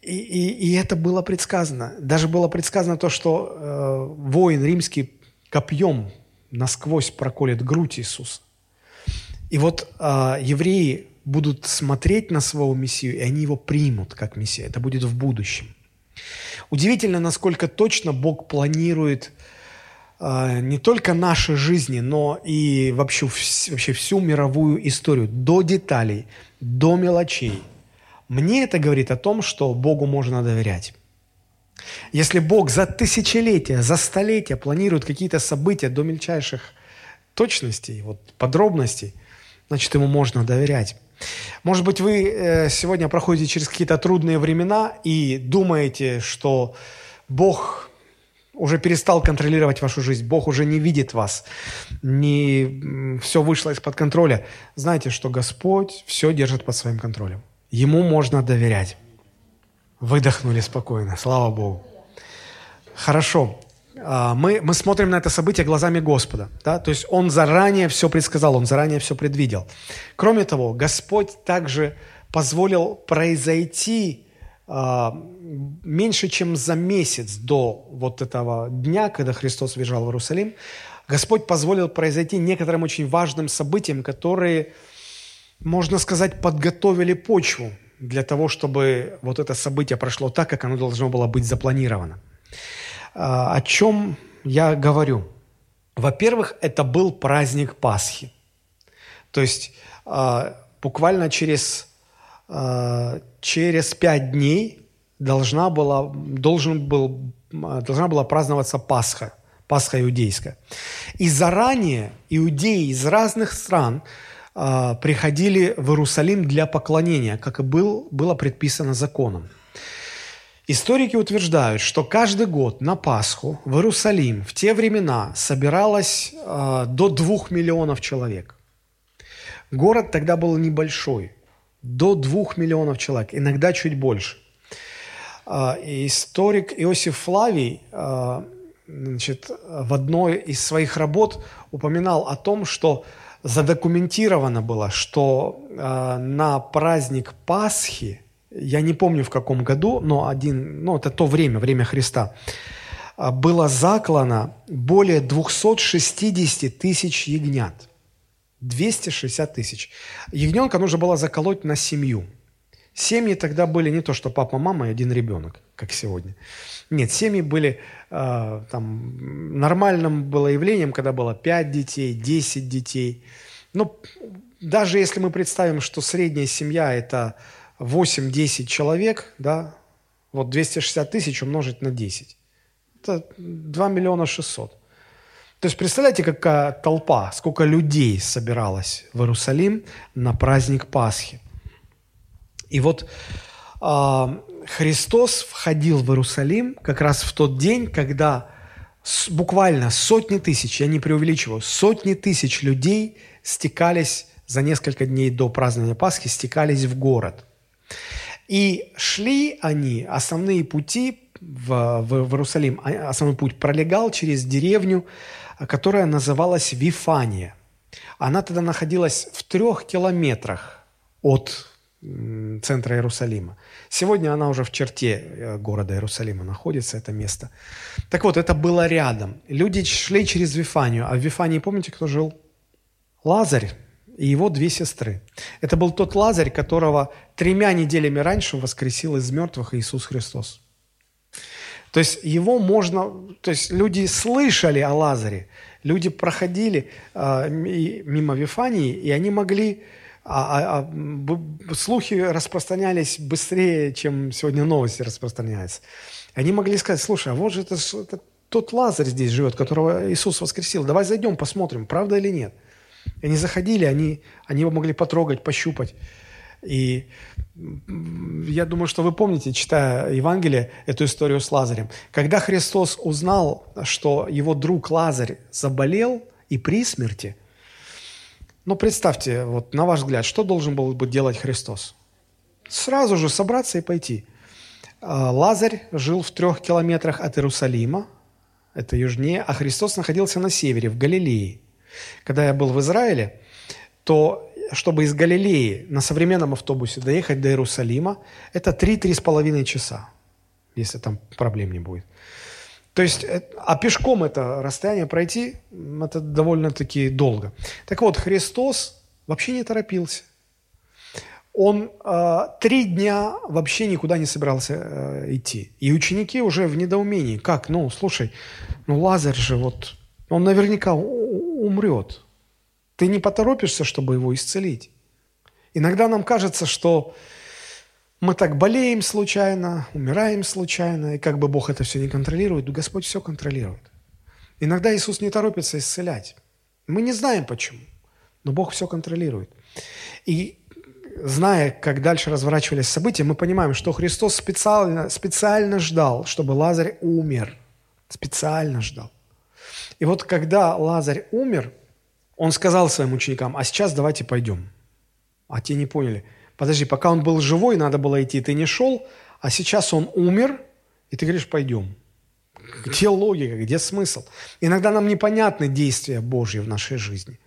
И, и, и это было предсказано. Даже было предсказано то, что э, воин римский копьем насквозь проколет грудь Иисуса. И вот э, евреи будут смотреть на своего Мессию, и они его примут как Мессия. Это будет в будущем. Удивительно, насколько точно Бог планирует не только наши жизни, но и вообще, вообще всю мировую историю до деталей, до мелочей. Мне это говорит о том, что Богу можно доверять. Если Бог за тысячелетия, за столетия планирует какие-то события до мельчайших точностей, вот, подробностей, значит, ему можно доверять. Может быть, вы э, сегодня проходите через какие-то трудные времена и думаете, что Бог уже перестал контролировать вашу жизнь, Бог уже не видит вас, не все вышло из-под контроля. Знаете, что Господь все держит под своим контролем. Ему можно доверять. Выдохнули спокойно, слава Богу. Хорошо. А, мы, мы смотрим на это событие глазами Господа. Да? То есть Он заранее все предсказал, Он заранее все предвидел. Кроме того, Господь также позволил произойти меньше, чем за месяц до вот этого дня, когда Христос въезжал в Иерусалим, Господь позволил произойти некоторым очень важным событиям, которые, можно сказать, подготовили почву для того, чтобы вот это событие прошло так, как оно должно было быть запланировано. А, о чем я говорю? Во-первых, это был праздник Пасхи. То есть а, буквально через, а, через пять дней должна была, должен был, должна была праздноваться Пасха, Пасха иудейская. И заранее иудеи из разных стран – а, приходили в Иерусалим для поклонения, как и был, было предписано законом. Историки утверждают, что каждый год на Пасху в Иерусалим в те времена собиралось э, до двух миллионов человек. Город тогда был небольшой, до двух миллионов человек, иногда чуть больше. Э, историк Иосиф Флавий э, значит, в одной из своих работ упоминал о том, что задокументировано было, что э, на праздник Пасхи, я не помню в каком году, но один, ну это то время, время Христа, было заклано более 260 тысяч ягнят. 260 тысяч. Ягненка нужно было заколоть на семью. Семьи тогда были не то, что папа, мама и один ребенок, как сегодня. Нет, семьи были э, там, нормальным было явлением, когда было 5 детей, 10 детей. Но даже если мы представим, что средняя семья – это 8-10 человек, да, вот 260 тысяч умножить на 10. Это 2 миллиона 600. То есть представляете, какая толпа, сколько людей собиралось в Иерусалим на праздник Пасхи. И вот э, Христос входил в Иерусалим как раз в тот день, когда буквально сотни тысяч, я не преувеличиваю, сотни тысяч людей стекались за несколько дней до празднования Пасхи, стекались в город. И шли они, основные пути в, в, в Иерусалим, а, основной путь пролегал через деревню, которая называлась Вифания. Она тогда находилась в трех километрах от центра Иерусалима. Сегодня она уже в черте э, города Иерусалима находится, это место. Так вот, это было рядом. Люди шли через Вифанию, а в Вифании, помните, кто жил? Лазарь и его две сестры. Это был тот Лазарь, которого тремя неделями раньше воскресил из мертвых Иисус Христос. То есть его можно, то есть люди слышали о Лазаре, люди проходили э, мимо Вифании, и они могли а, а, а слухи распространялись быстрее, чем сегодня новости распространяются. Они могли сказать, слушай, а вот же это, это тот Лазарь здесь живет, которого Иисус воскресил. Давай зайдем, посмотрим, правда или нет. Они заходили, они, они его могли потрогать, пощупать. И я думаю, что вы помните, читая Евангелие, эту историю с Лазарем. Когда Христос узнал, что его друг Лазарь заболел и при смерти – но представьте, вот на ваш взгляд, что должен был бы делать Христос? Сразу же собраться и пойти. А, Лазарь жил в трех километрах от Иерусалима, это южнее, а Христос находился на севере, в Галилее. Когда я был в Израиле, то чтобы из Галилеи на современном автобусе доехать до Иерусалима, это 3-3,5 часа, если там проблем не будет. То есть, э, а пешком это расстояние пройти, это довольно-таки долго. Так вот, Христос вообще не торопился. Он э, три дня вообще никуда не собирался э, идти. И ученики уже в недоумении. Как? Ну, слушай, ну Лазарь же вот, он наверняка умрет. Ты не поторопишься, чтобы его исцелить. Иногда нам кажется, что мы так болеем случайно, умираем случайно, и как бы Бог это все не контролирует, Господь все контролирует. Иногда Иисус не торопится исцелять. Мы не знаем почему, но Бог все контролирует. И зная, как дальше разворачивались события, мы понимаем, что Христос специально, специально ждал, чтобы Лазарь умер. Специально ждал. И вот когда Лазарь умер, он сказал своим ученикам, а сейчас давайте пойдем. А те не поняли. Подожди, пока он был живой, надо было идти, ты не шел, а сейчас он умер, и ты говоришь, пойдем. Где логика, где смысл? Иногда нам непонятны действия Божьи в нашей жизни.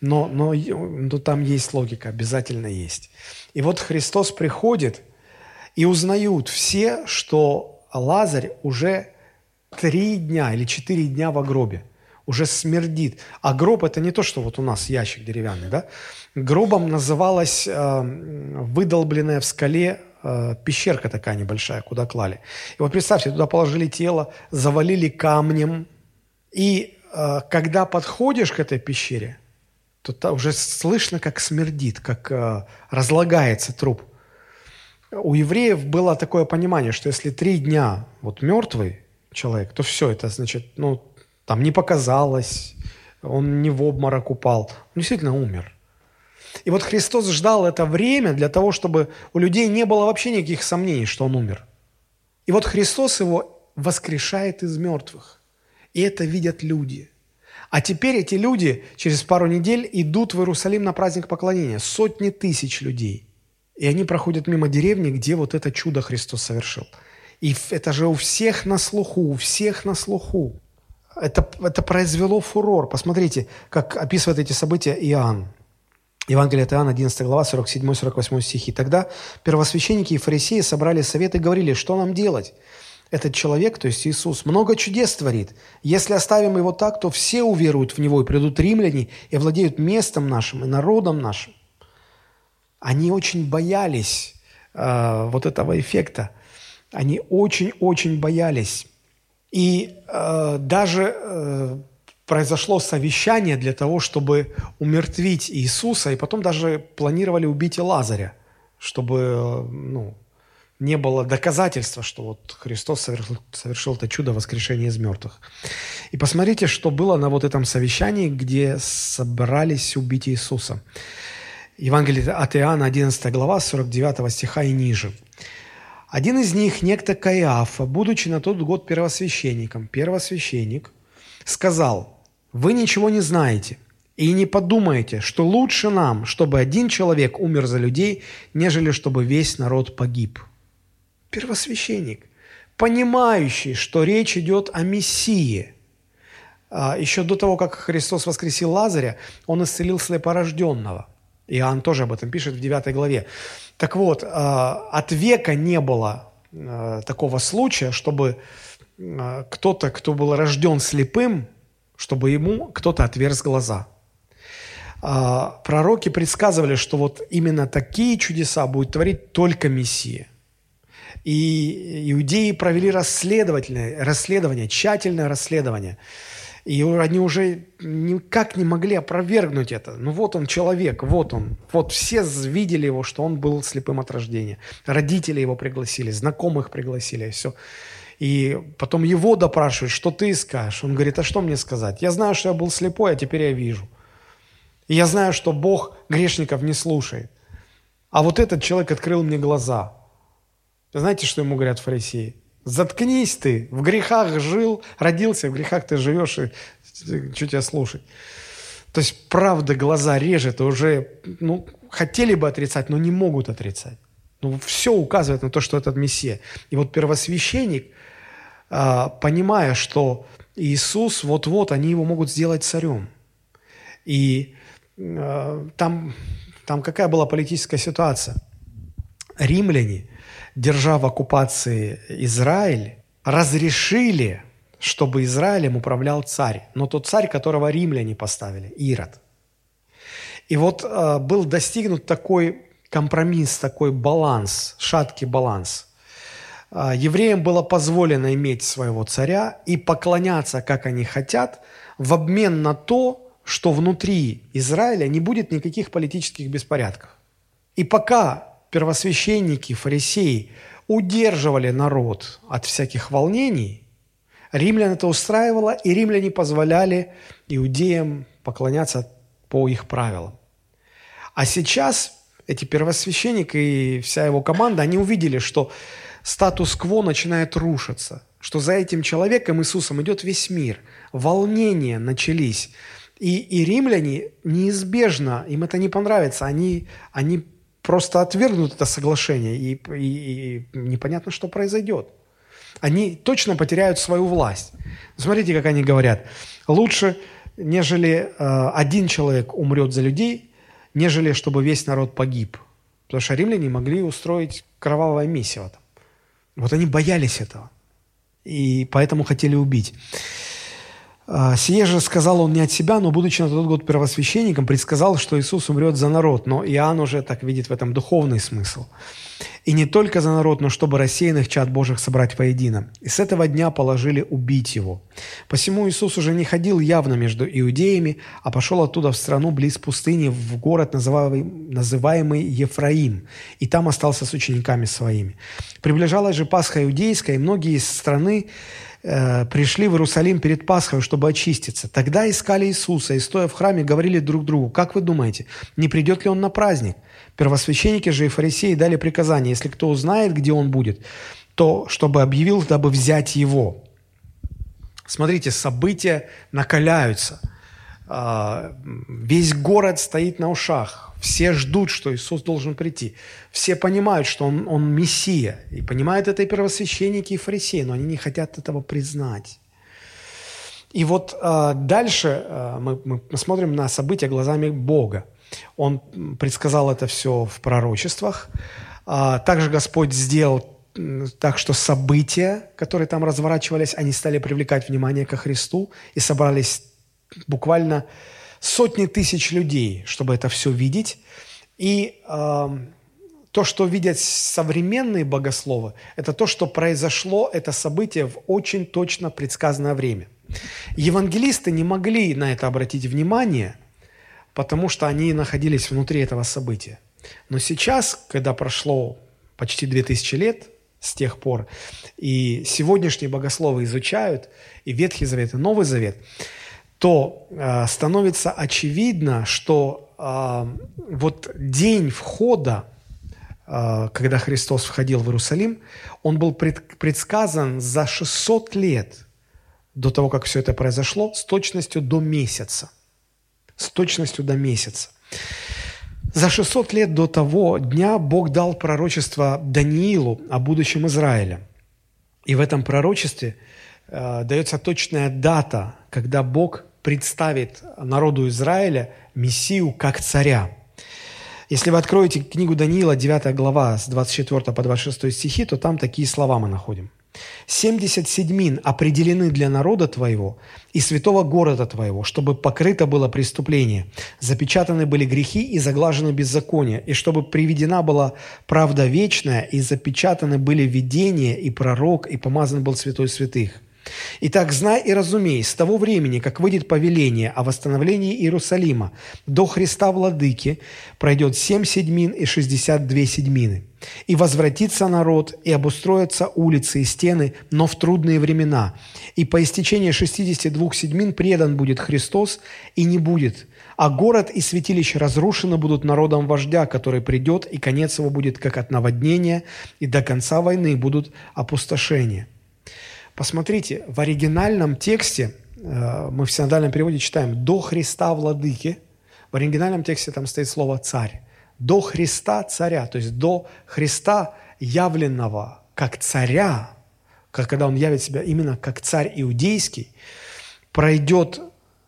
Но, но, но там есть логика, обязательно есть. И вот Христос приходит, и узнают все, что Лазарь уже три дня или четыре дня в гробе, уже смердит. А гроб – это не то, что вот у нас ящик деревянный, да? Гробом называлась э, выдолбленная в скале э, пещерка такая небольшая, куда клали. И вот представьте, туда положили тело, завалили камнем, и э, когда подходишь к этой пещере, то уже слышно, как смердит, как э, разлагается труп. У евреев было такое понимание, что если три дня вот мертвый человек, то все, это значит, ну, там не показалось, он не в обморок упал, он действительно умер. И вот Христос ждал это время для того, чтобы у людей не было вообще никаких сомнений, что он умер. И вот Христос его воскрешает из мертвых. И это видят люди – а теперь эти люди через пару недель идут в Иерусалим на праздник поклонения. Сотни тысяч людей. И они проходят мимо деревни, где вот это чудо Христос совершил. И это же у всех на слуху, у всех на слуху. Это, это произвело фурор. Посмотрите, как описывает эти события Иоанн. Евангелие от Иоанна, 11 глава, 47-48 стихи. Тогда первосвященники и фарисеи собрали совет и говорили, что нам делать? этот человек, то есть Иисус, много чудес творит. Если оставим его так, то все уверуют в него, и придут римляне, и владеют местом нашим, и народом нашим. Они очень боялись э, вот этого эффекта. Они очень-очень боялись. И э, даже э, произошло совещание для того, чтобы умертвить Иисуса, и потом даже планировали убить и Лазаря, чтобы э, ну, не было доказательства, что вот Христос совершил, совершил это чудо воскрешения из мертвых. И посмотрите, что было на вот этом совещании, где собрались убить Иисуса. Евангелие от Иоанна, 11 глава, 49 стиха и ниже. Один из них, некто Каиафа, будучи на тот год первосвященником, первосвященник, сказал, «Вы ничего не знаете и не подумайте, что лучше нам, чтобы один человек умер за людей, нежели чтобы весь народ погиб» первосвященник, понимающий, что речь идет о Мессии. А, еще до того, как Христос воскресил Лазаря, он исцелил слепорожденного. Иоанн тоже об этом пишет в 9 главе. Так вот, а, от века не было а, такого случая, чтобы кто-то, кто был рожден слепым, чтобы ему кто-то отверз глаза. Пророки предсказывали, что вот именно такие чудеса будет творить только Мессия. И иудеи провели расследовательное, расследование, тщательное расследование. И они уже никак не могли опровергнуть это. Ну вот он человек, вот он. Вот все видели его, что он был слепым от рождения. Родители его пригласили, знакомых пригласили, и все. И потом его допрашивают, что ты скажешь. Он говорит, а что мне сказать? Я знаю, что я был слепой, а теперь я вижу. И я знаю, что Бог грешников не слушает. А вот этот человек открыл мне глаза – знаете, что ему говорят фарисеи? Заткнись ты, в грехах жил, родился, в грехах ты живешь, и что тебя слушать? То есть правда глаза режет, и уже ну, хотели бы отрицать, но не могут отрицать. Ну, все указывает на то, что этот Мессия. И вот первосвященник, а, понимая, что Иисус, вот-вот, они его могут сделать царем. И а, там, там какая была политическая ситуация? Римляне – держа в оккупации Израиль, разрешили, чтобы Израилем управлял царь. Но тот царь, которого римляне поставили, Ирод. И вот э, был достигнут такой компромисс, такой баланс, шаткий баланс. Э, евреям было позволено иметь своего царя и поклоняться, как они хотят, в обмен на то, что внутри Израиля не будет никаких политических беспорядков. И пока первосвященники, фарисеи удерживали народ от всяких волнений, римлян это устраивало, и римляне позволяли иудеям поклоняться по их правилам. А сейчас эти первосвященники и вся его команда, они увидели, что статус-кво начинает рушиться, что за этим человеком, Иисусом, идет весь мир. Волнения начались. И, и римляне неизбежно, им это не понравится, они, они просто отвергнут это соглашение, и, и, и непонятно, что произойдет. Они точно потеряют свою власть. Смотрите, как они говорят. Лучше, нежели э, один человек умрет за людей, нежели чтобы весь народ погиб. Потому что римляне могли устроить кровавое месиво. Там. Вот они боялись этого. И поэтому хотели убить. А, «Сие же сказал он не от себя, но, будучи на тот год первосвященником, предсказал, что Иисус умрет за народ». Но Иоанн уже так видит в этом духовный смысл. «И не только за народ, но чтобы рассеянных чад Божьих собрать воедино. И с этого дня положили убить его. Посему Иисус уже не ходил явно между иудеями, а пошел оттуда в страну близ пустыни, в город, называемый, Ефраим, и там остался с учениками своими. Приближалась же Пасха иудейская, и многие из страны Э, пришли в Иерусалим перед Пасхой, чтобы очиститься. Тогда искали Иисуса и, стоя в храме, говорили друг другу, как вы думаете, не придет ли он на праздник? Первосвященники же и фарисеи дали приказание, если кто узнает, где он будет, то чтобы объявил, дабы взять его. Смотрите, события накаляются. А, весь город стоит на ушах. Все ждут, что Иисус должен прийти. Все понимают, что Он, он Мессия. И понимают это и первосвященники, и фарисеи, но они не хотят этого признать. И вот э, дальше э, мы, мы смотрим на события глазами Бога. Он предсказал это все в пророчествах. А, также Господь сделал так, что события, которые там разворачивались, они стали привлекать внимание ко Христу и собрались буквально сотни тысяч людей, чтобы это все видеть. И э, то, что видят современные богословы, это то, что произошло, это событие в очень точно предсказанное время. Евангелисты не могли на это обратить внимание, потому что они находились внутри этого события. Но сейчас, когда прошло почти 2000 лет с тех пор, и сегодняшние богословы изучают и Ветхий Завет, и Новый Завет – то э, становится очевидно, что э, вот день входа, э, когда Христос входил в Иерусалим, он был пред, предсказан за 600 лет до того, как все это произошло, с точностью до месяца. С точностью до месяца. За 600 лет до того дня Бог дал пророчество Даниилу о будущем Израиля. И в этом пророчестве э, дается точная дата, когда Бог представит народу Израиля Мессию как царя. Если вы откроете книгу Даниила, 9 глава, с 24 по 26 стихи, то там такие слова мы находим. «Семьдесят седьмин определены для народа твоего и святого города твоего, чтобы покрыто было преступление, запечатаны были грехи и заглажены беззакония, и чтобы приведена была правда вечная, и запечатаны были видения, и пророк, и помазан был святой святых». Итак, знай и разумей, с того времени, как выйдет повеление о восстановлении Иерусалима до Христа Владыки, пройдет семь седьмин и шестьдесят две седьмины. И возвратится народ, и обустроятся улицы и стены, но в трудные времена. И по истечении шестидесяти двух седьмин предан будет Христос, и не будет. А город и святилище разрушены будут народом вождя, который придет, и конец его будет как от наводнения, и до конца войны будут опустошения. Посмотрите, в оригинальном тексте, э, мы в синодальном переводе читаем «до Христа владыки», в оригинальном тексте там стоит слово «царь». До Христа царя, то есть до Христа явленного как царя, как, когда он явит себя именно как царь иудейский, пройдет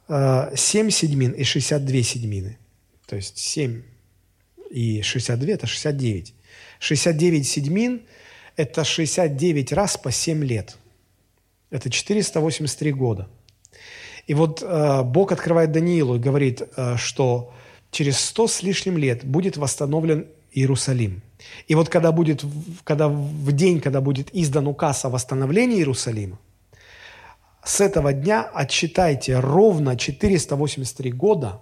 э, 7 седьмин и 62 седьмины. То есть 7 и 62 – это 69. 69 седьмин – это 69 раз по 7 лет – это 483 года. И вот э, Бог открывает Даниилу и говорит, э, что через сто с лишним лет будет восстановлен Иерусалим. И вот когда, будет, когда в день, когда будет издан указ о восстановлении Иерусалима, с этого дня отсчитайте ровно 483 года,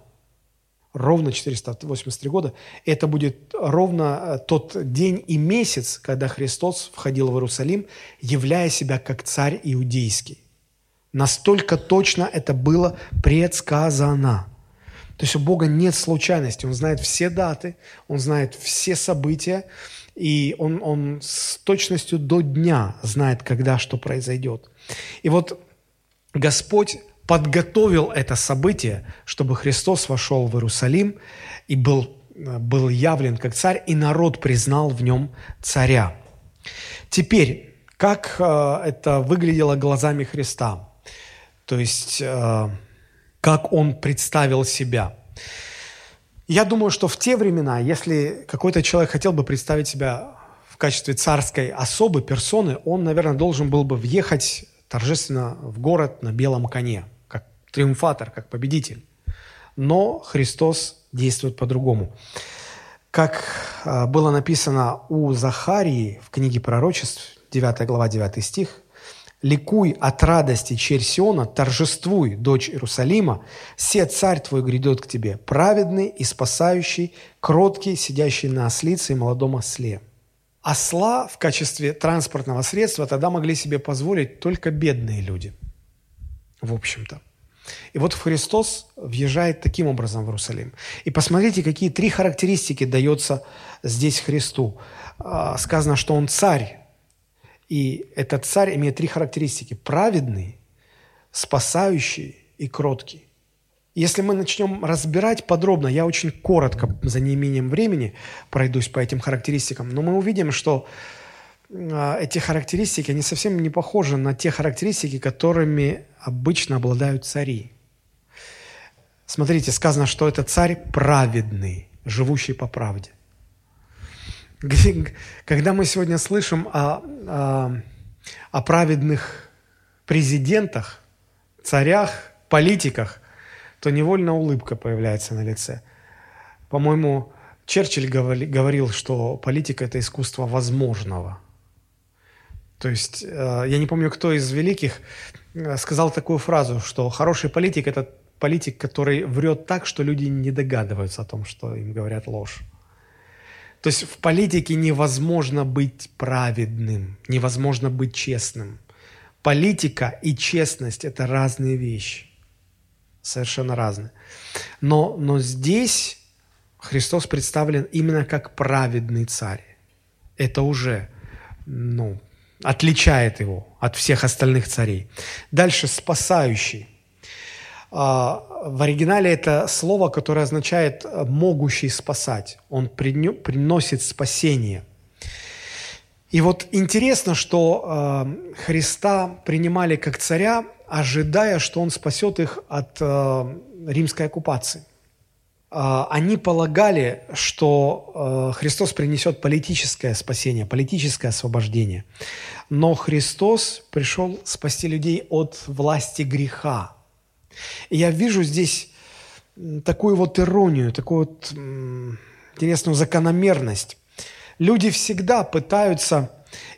ровно 483 года, это будет ровно э, тот день и месяц, когда Христос входил в Иерусалим, являя себя как царь иудейский. Настолько точно это было предсказано. То есть у Бога нет случайности, Он знает все даты, Он знает все события, и Он, он с точностью до дня знает, когда что произойдет. И вот Господь подготовил это событие, чтобы Христос вошел в Иерусалим и был, был явлен как царь, и народ признал в нем царя. Теперь, как э, это выглядело глазами Христа? То есть, э, как он представил себя? Я думаю, что в те времена, если какой-то человек хотел бы представить себя в качестве царской особы, персоны, он, наверное, должен был бы въехать торжественно в город на белом коне, триумфатор, как победитель. Но Христос действует по-другому. Как а, было написано у Захарии в книге пророчеств, 9 глава, 9 стих, «Ликуй от радости, черь Сиона, торжествуй, дочь Иерусалима, все царь твой грядет к тебе, праведный и спасающий, кроткий, сидящий на ослице и молодом осле». Осла в качестве транспортного средства тогда могли себе позволить только бедные люди, в общем-то. И вот Христос въезжает таким образом в Иерусалим. И посмотрите, какие три характеристики дается здесь Христу. А, сказано, что Он царь. И этот царь имеет три характеристики. Праведный, спасающий и кроткий. Если мы начнем разбирать подробно, я очень коротко, за неимением времени, пройдусь по этим характеристикам, но мы увидим, что эти характеристики, они совсем не похожи на те характеристики, которыми обычно обладают цари. Смотрите, сказано, что это царь праведный, живущий по правде. Когда мы сегодня слышим о, о, о праведных президентах, царях, политиках, то невольно улыбка появляется на лице. По-моему, Черчилль говорил, что политика – это искусство возможного. То есть, э, я не помню, кто из великих э, сказал такую фразу, что хороший политик – это политик, который врет так, что люди не догадываются о том, что им говорят ложь. То есть в политике невозможно быть праведным, невозможно быть честным. Политика и честность – это разные вещи совершенно разные. Но, но здесь Христос представлен именно как праведный царь. Это уже ну, отличает его от всех остальных царей. Дальше спасающий. А, в оригинале это слово, которое означает «могущий спасать». Он приносит спасение. И вот интересно, что а, Христа принимали как царя ожидая, что он спасет их от э, римской оккупации. Э, они полагали, что э, Христос принесет политическое спасение, политическое освобождение. Но Христос пришел спасти людей от власти греха. И я вижу здесь такую вот иронию, такую вот интересную закономерность. Люди всегда пытаются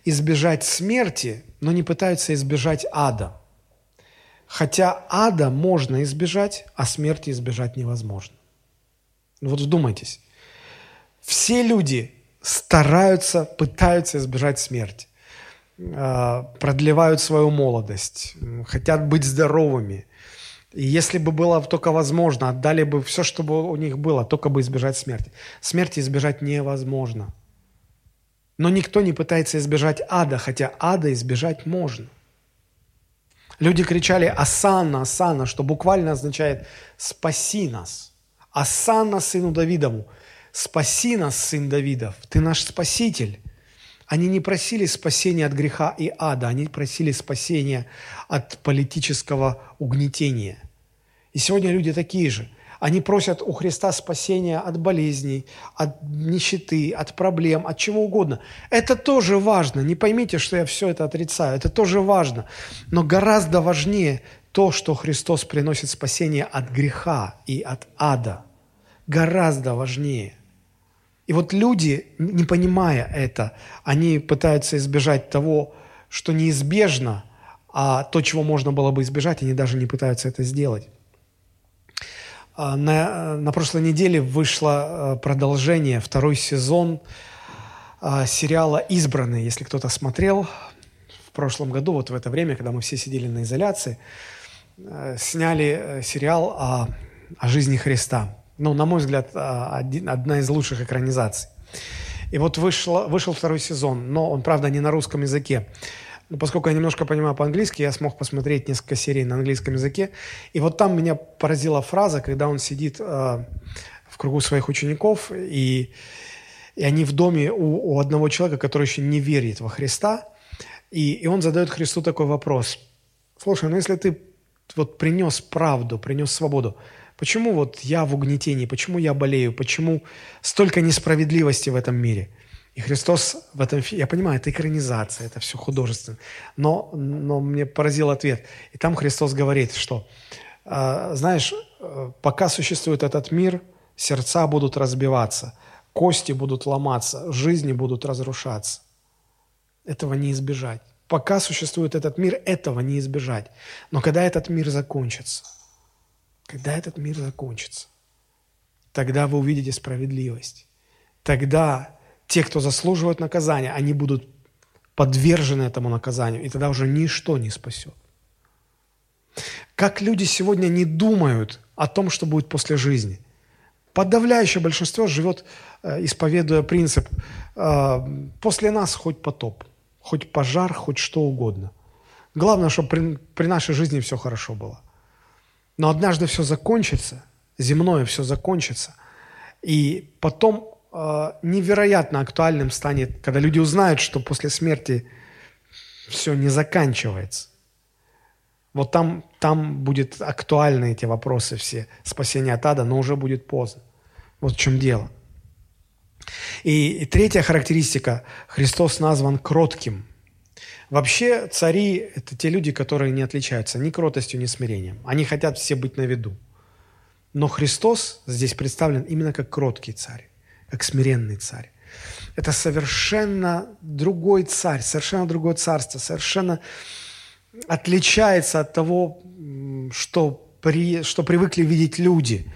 избежать смерти, но не пытаются избежать ада – Хотя ада можно избежать, а смерти избежать невозможно. Вот вдумайтесь. Все люди стараются, пытаются избежать смерти, а, продлевают свою молодость, хотят быть здоровыми. И если бы было только возможно, отдали бы все, чтобы у них было, только бы избежать смерти. Смерти избежать невозможно. Но никто не пытается избежать ада, хотя ада избежать можно. Люди кричали «Асана, Асана», что буквально означает «спаси нас». «Асана, сыну Давидову». «Спаси нас, сын Давидов, ты наш спаситель». Они не просили спасения от греха и ада, они просили спасения от политического угнетения. И сегодня люди такие же. Они просят у Христа спасения от болезней, от нищеты, от проблем, от чего угодно. Это тоже важно. Не поймите, что я все это отрицаю. Это тоже важно. Но гораздо важнее то, что Христос приносит спасение от греха и от ада. гораздо важнее. И вот люди, не понимая это, они пытаются избежать того, что неизбежно, а то, чего можно было бы избежать, они даже не пытаются это сделать. А, на, на прошлой неделе вышло э, продолжение, второй сезон а, сериала «Избранные». Если кто-то смотрел, в прошлом году, вот в это время, когда мы все сидели на изоляции, сняли э, сериал о, о жизни Христа. Ну, на мой взгляд, один, одна из лучших экранизаций. И вот вышло, вышел второй сезон, но он, правда, не на русском языке. Но поскольку я немножко понимаю по-английски, я смог посмотреть несколько серий на английском языке. И вот там меня поразила фраза, когда он сидит э, в кругу своих учеников, и, и они в доме у, у одного человека, который еще не верит во Христа, и, и он задает Христу такой вопрос. Слушай, ну если ты вот принес правду, принес свободу, почему вот я в угнетении, почему я болею, почему столько несправедливости в этом мире – и Христос в этом фильме, я понимаю, это экранизация, это все художественно, но, но мне поразил ответ. И там Христос говорит, что, э, знаешь, э, пока существует этот мир, сердца будут разбиваться, кости будут ломаться, жизни будут разрушаться. Этого не избежать. Пока существует этот мир, этого не избежать. Но когда этот мир закончится, когда этот мир закончится, тогда вы увидите справедливость. Тогда те, кто заслуживают наказания, они будут подвержены этому наказанию, и тогда уже ничто не спасет. Как люди сегодня не думают о том, что будет после жизни. Подавляющее большинство живет, э, исповедуя принцип э, «после нас хоть потоп, хоть пожар, хоть что угодно». Главное, чтобы при, при нашей жизни все хорошо было. Но однажды все закончится, земное все закончится, и потом Э, невероятно актуальным станет, когда люди узнают, что после смерти все не заканчивается. Вот там, там будет актуальны эти вопросы все, спасение от ада, но уже будет поздно. Вот в чем дело. И, третья характеристика. Христос назван кротким. Вообще цари – это те люди, которые не отличаются ни кротостью, ни смирением. Они хотят все быть на виду. Но Христос здесь представлен именно как кроткий царь как смиренный царь. Это совершенно другой царь, совершенно другое царство, совершенно отличается от того, что, при, что привыкли видеть люди.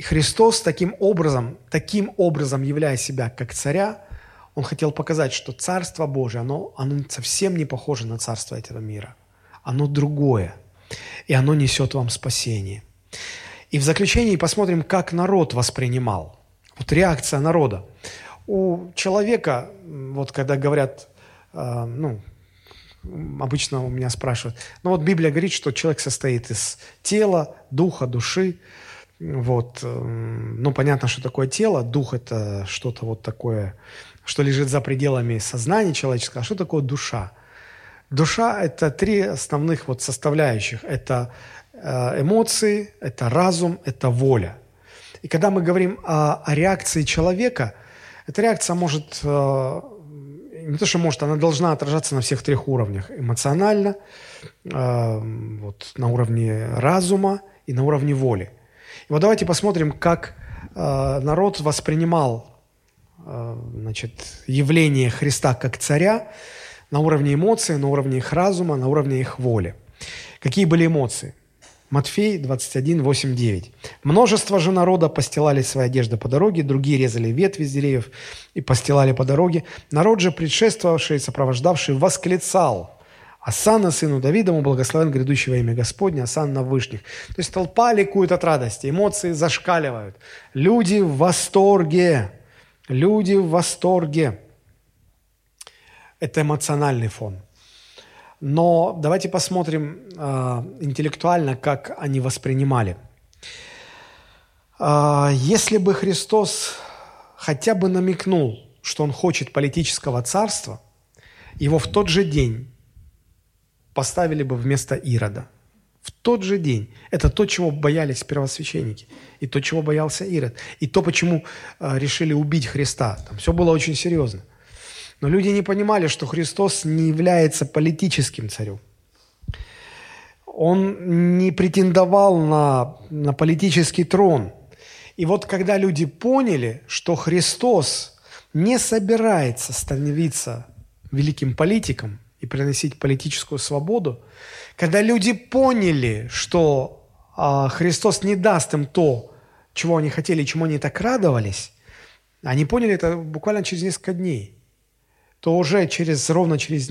И Христос таким образом, таким образом, являя себя как царя, он хотел показать, что Царство Божие, оно, оно совсем не похоже на Царство этого мира. Оно другое. И оно несет вам спасение. И в заключении посмотрим, как народ воспринимал – вот реакция народа. У человека, вот когда говорят, э, ну, обычно у меня спрашивают, ну вот Библия говорит, что человек состоит из тела, духа, души. Вот, э, ну понятно, что такое тело, дух это что-то вот такое, что лежит за пределами сознания человеческого, а что такое душа? Душа – это три основных вот составляющих. Это э, эмоции, это разум, это воля. И когда мы говорим о, о реакции человека, эта реакция может, э, не то что может, она должна отражаться на всех трех уровнях. Эмоционально, э, вот, на уровне разума и на уровне воли. И вот давайте посмотрим, как э, народ воспринимал значит, явление Христа как царя на уровне эмоций, на уровне их разума, на уровне их воли. Какие были эмоции? Матфей 21, 8, 9. «Множество же народа постилали свои одежды по дороге, другие резали ветви с деревьев и постилали по дороге. Народ же, предшествовавший и сопровождавший, восклицал, Асанна, сыну Давидому, благословен грядущего имя Господня, Асан на вышних. То есть толпа ликует от радости, эмоции зашкаливают. Люди в восторге. Люди в восторге. Это эмоциональный фон. Но давайте посмотрим э, интеллектуально, как они воспринимали. Э, если бы Христос хотя бы намекнул, что он хочет политического царства, его в тот же день поставили бы вместо Ирода. В тот же день. Это то, чего боялись первосвященники. И то, чего боялся Ирод. И то, почему э, решили убить Христа. Там все было очень серьезно. Но люди не понимали, что Христос не является политическим царем. Он не претендовал на, на политический трон. И вот когда люди поняли, что Христос не собирается становиться великим политиком и приносить политическую свободу, когда люди поняли, что а, Христос не даст им то, чего они хотели, чему они так радовались, они поняли это буквально через несколько дней, то уже через, ровно через,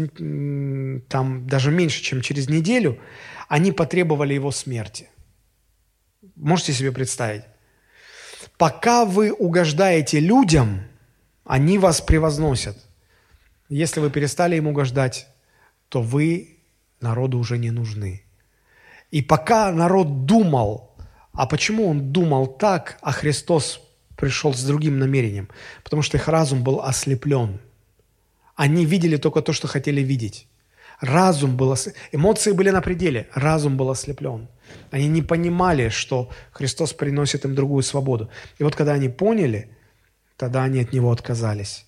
там, даже меньше, чем через неделю, они потребовали его смерти. Можете себе представить? Пока вы угождаете людям, они вас превозносят. Если вы перестали им угождать, то вы народу уже не нужны. И пока народ думал, а почему он думал так, а Христос пришел с другим намерением? Потому что их разум был ослеплен. Они видели только то, что хотели видеть. Разум был, эмоции были на пределе, разум был ослеплен. Они не понимали, что Христос приносит им другую свободу. И вот когда они поняли, тогда они от Него отказались.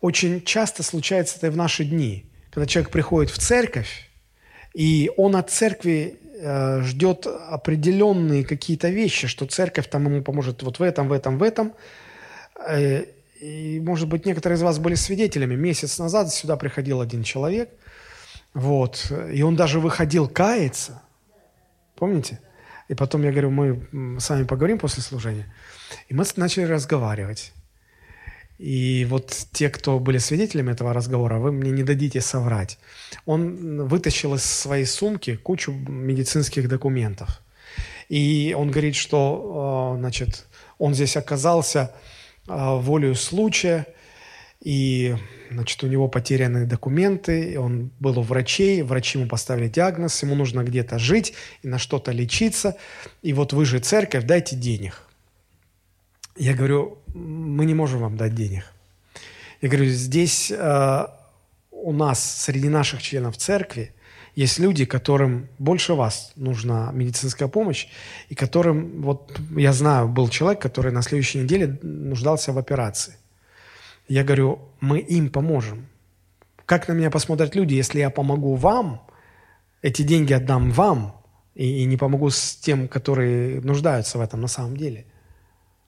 Очень часто случается это и в наши дни, когда человек приходит в церковь, и он от церкви э, ждет определенные какие-то вещи, что церковь там ему поможет вот в этом, в этом, в этом. Э, и, может быть, некоторые из вас были свидетелями. Месяц назад сюда приходил один человек, вот, и он даже выходил каяться – Помните? И потом я говорю, мы с вами поговорим после служения. И мы начали разговаривать. И вот те, кто были свидетелями этого разговора, вы мне не дадите соврать. Он вытащил из своей сумки кучу медицинских документов. И он говорит, что, а, значит, он здесь оказался а, волею случая, и значит, у него потеряны документы, он был у врачей, врачи ему поставили диагноз, ему нужно где-то жить и на что-то лечиться, и вот вы же церковь, дайте денег. Я говорю, мы не можем вам дать денег. Я говорю, здесь э, у нас, среди наших членов церкви, есть люди, которым больше вас нужна медицинская помощь, и которым, вот я знаю, был человек, который на следующей неделе нуждался в операции. Я говорю, мы им поможем. Как на меня посмотрят люди, если я помогу вам, эти деньги отдам вам, и, и не помогу с тем, которые нуждаются в этом на самом деле.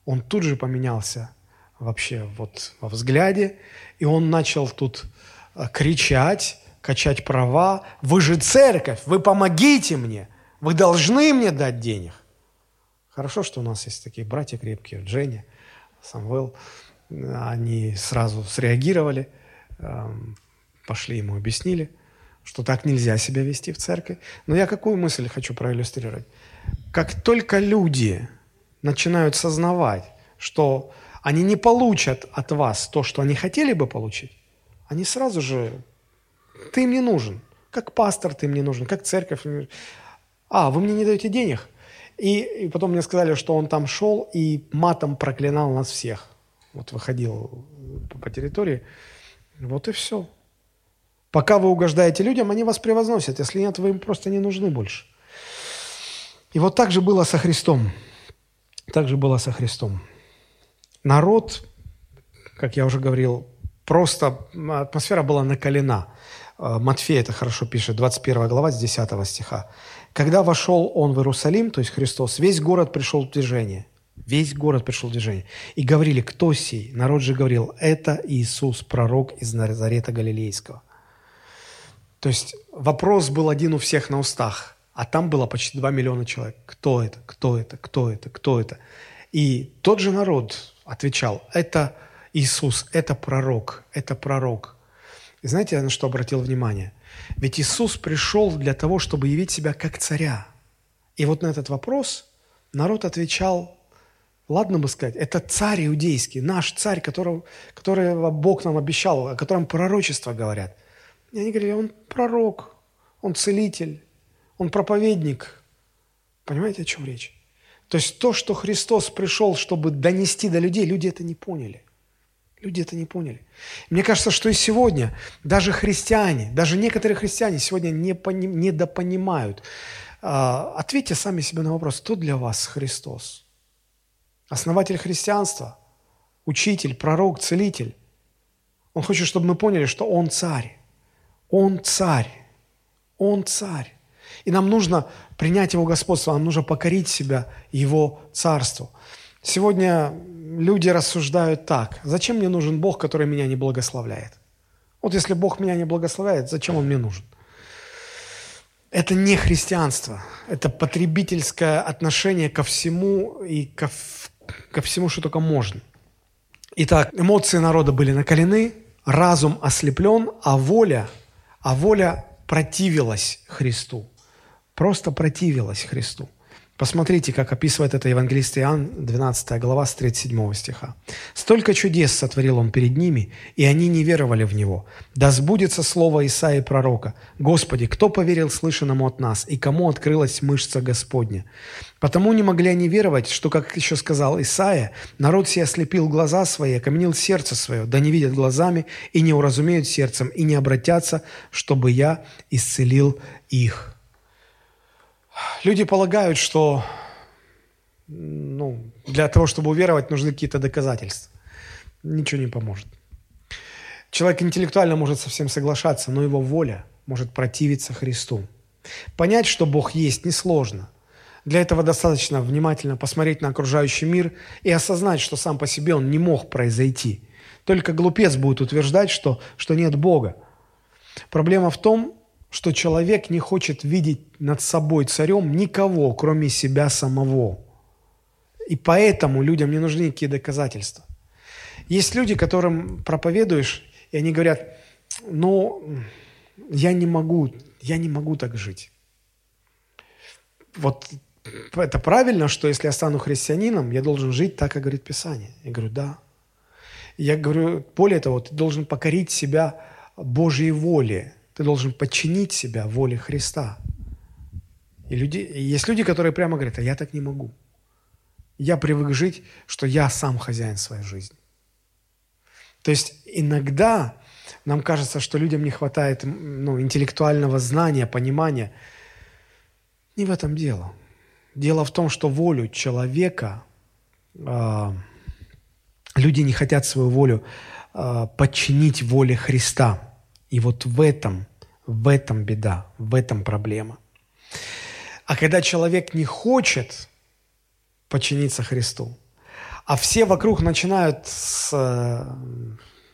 Он тут же поменялся вообще вот во взгляде, и он начал тут э, кричать, качать права. Вы же церковь, вы помогите мне, вы должны мне дать денег. Хорошо, что у нас есть такие братья крепкие, Дженни, Самвел они сразу среагировали, эм, пошли ему объяснили, что так нельзя себя вести в церкви. Но я какую мысль хочу проиллюстрировать? Как только люди начинают сознавать, что они не получат от вас то, что они хотели бы получить, они сразу же, ты им не нужен, как пастор ты им не нужен, как церковь. А, вы мне не даете денег? И, и потом мне сказали, что он там шел и матом проклинал нас всех вот выходил по территории, вот и все. Пока вы угождаете людям, они вас превозносят. Если нет, вы им просто не нужны больше. И вот так же было со Христом. Так же было со Христом. Народ, как я уже говорил, просто атмосфера была накалена. Э, Матфей это хорошо пишет, 21 глава с 10 стиха. «Когда вошел он в Иерусалим, то есть Христос, весь город пришел в движение – Весь город пришел в движение. И говорили, кто сей? Народ же говорил, это Иисус, пророк из Назарета Галилейского. То есть вопрос был один у всех на устах, а там было почти 2 миллиона человек. Кто это? Кто это? Кто это? Кто это? И тот же народ отвечал, это Иисус, это пророк, это пророк. И знаете, на что обратил внимание? Ведь Иисус пришел для того, чтобы явить себя как царя. И вот на этот вопрос народ отвечал Ладно бы сказать, это царь иудейский, наш царь, которого, которого Бог нам обещал, о котором пророчества говорят. И они говорили, он пророк, он целитель, он проповедник. Понимаете, о чем речь? То есть то, что Христос пришел, чтобы донести до людей, люди это не поняли. Люди это не поняли. Мне кажется, что и сегодня даже христиане, даже некоторые христиане сегодня не пони, недопонимают. А, ответьте сами себе на вопрос, кто для вас Христос? основатель христианства, учитель, пророк, целитель. Он хочет, чтобы мы поняли, что Он царь. Он царь. Он царь. И нам нужно принять Его господство, нам нужно покорить себя Его царству. Сегодня люди рассуждают так. Зачем мне нужен Бог, который меня не благословляет? Вот если Бог меня не благословляет, зачем Он мне нужен? Это не христианство. Это потребительское отношение ко всему и ко, ко всему, что только можно. Итак, эмоции народа были накалены, разум ослеплен, а воля, а воля противилась Христу. Просто противилась Христу. Посмотрите, как описывает это евангелист Иоанн, 12 глава, с 37 стиха. «Столько чудес сотворил он перед ними, и они не веровали в него. Да сбудется слово Исаии пророка. Господи, кто поверил слышанному от нас, и кому открылась мышца Господня? Потому не могли они веровать, что, как еще сказал Исаия, народ сей ослепил глаза свои, окаменил сердце свое, да не видят глазами, и не уразумеют сердцем, и не обратятся, чтобы я исцелил их». Люди полагают, что ну, для того, чтобы уверовать, нужны какие-то доказательства. Ничего не поможет. Человек интеллектуально может совсем соглашаться, но его воля может противиться Христу. Понять, что Бог есть, несложно. Для этого достаточно внимательно посмотреть на окружающий мир и осознать, что сам по себе он не мог произойти. Только глупец будет утверждать, что, что нет Бога. Проблема в том, что человек не хочет видеть над собой царем никого, кроме себя самого. И поэтому людям не нужны никакие доказательства. Есть люди, которым проповедуешь, и они говорят, ну, я не могу, я не могу так жить. Вот это правильно, что если я стану христианином, я должен жить так, как говорит Писание. Я говорю, да. Я говорю, более того, ты должен покорить себя Божьей воле. Ты должен подчинить себя воле Христа. И люди, есть люди, которые прямо говорят, а я так не могу. Я привык жить, что я сам хозяин своей жизни. То есть иногда нам кажется, что людям не хватает ну, интеллектуального знания, понимания. Не в этом дело. Дело в том, что волю человека, э, люди не хотят свою волю э, подчинить воле Христа. И вот в этом, в этом беда, в этом проблема. А когда человек не хочет подчиниться Христу, а все вокруг начинают с,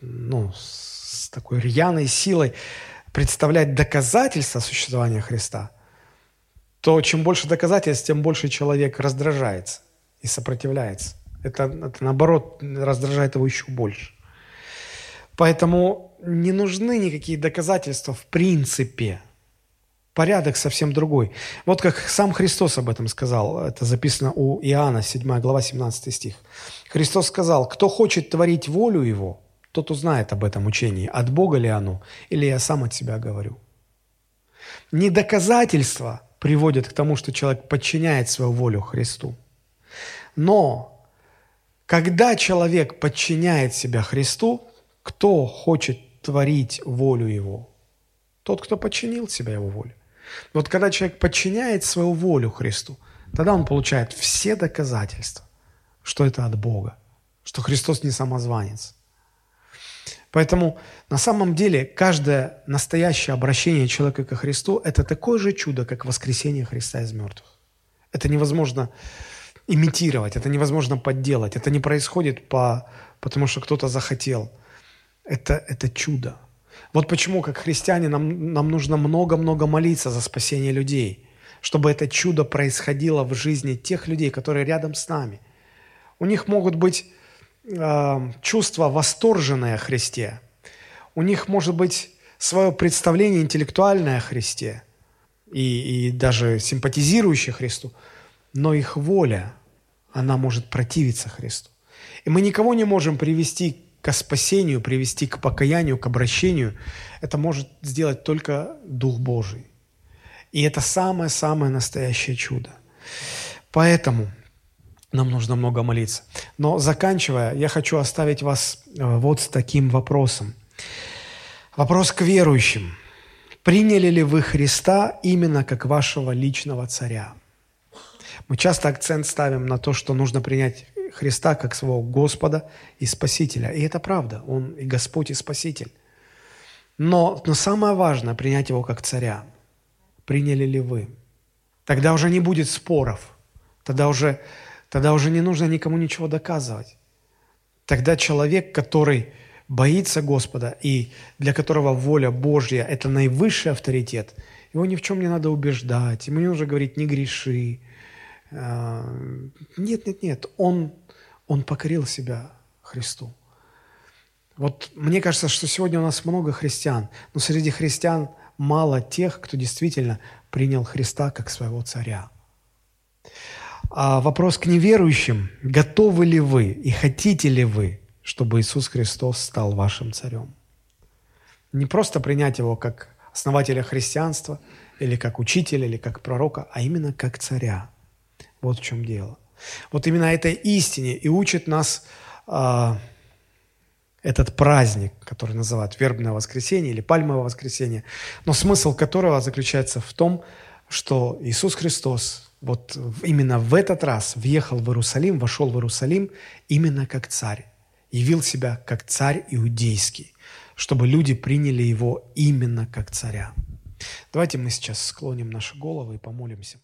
ну, с такой рьяной силой представлять доказательства существования Христа, то чем больше доказательств, тем больше человек раздражается и сопротивляется. Это, это наоборот раздражает его еще больше. Поэтому не нужны никакие доказательства в принципе. Порядок совсем другой. Вот как сам Христос об этом сказал. Это записано у Иоанна, 7 глава, 17 стих. Христос сказал, кто хочет творить волю Его, тот узнает об этом учении, от Бога ли оно, или я сам от себя говорю. Не доказательства приводят к тому, что человек подчиняет свою волю Христу. Но когда человек подчиняет себя Христу, кто хочет творить волю Его? Тот, кто подчинил себя Его воле. Вот когда человек подчиняет свою волю Христу, тогда он получает все доказательства, что это от Бога, что Христос не самозванец. Поэтому на самом деле каждое настоящее обращение человека ко Христу – это такое же чудо, как воскресение Христа из мертвых. Это невозможно имитировать, это невозможно подделать, это не происходит по, потому, что кто-то захотел – это, это чудо. Вот почему, как христиане, нам, нам нужно много-много молиться за спасение людей, чтобы это чудо происходило в жизни тех людей, которые рядом с нами. У них могут быть э, чувства восторженные о Христе. У них может быть свое представление интеллектуальное о Христе и, и даже симпатизирующее Христу, но их воля, она может противиться Христу. И мы никого не можем привести к спасению, привести к покаянию, к обращению, это может сделать только Дух Божий. И это самое-самое настоящее чудо. Поэтому нам нужно много молиться. Но заканчивая, я хочу оставить вас э, вот с таким вопросом. Вопрос к верующим. Приняли ли вы Христа именно как вашего личного царя? Мы часто акцент ставим на то, что нужно принять Христа как своего Господа и Спасителя. И это правда, Он и Господь, и Спаситель. Но, но самое важное – принять Его как царя. Приняли ли вы? Тогда уже не будет споров. Тогда уже Тогда уже не нужно никому ничего доказывать. Тогда человек, который боится Господа и для которого воля Божья – это наивысший авторитет, его ни в чем не надо убеждать, ему не нужно говорить «не греши». А, нет, нет, нет, он, он покорил себя Христу. Вот мне кажется, что сегодня у нас много христиан, но среди христиан мало тех, кто действительно принял Христа как своего царя. А вопрос к неверующим. Готовы ли вы и хотите ли вы, чтобы Иисус Христос стал вашим царем? Не просто принять его как основателя христианства, или как учителя, или как пророка, а именно как царя. Вот в чем дело. Вот именно этой истине и учит нас а, этот праздник, который называют вербное воскресенье или пальмовое воскресенье, но смысл которого заключается в том, что Иисус Христос вот именно в этот раз въехал в Иерусалим, вошел в Иерусалим именно как царь, явил себя как царь иудейский, чтобы люди приняли его именно как царя. Давайте мы сейчас склоним наши головы и помолимся.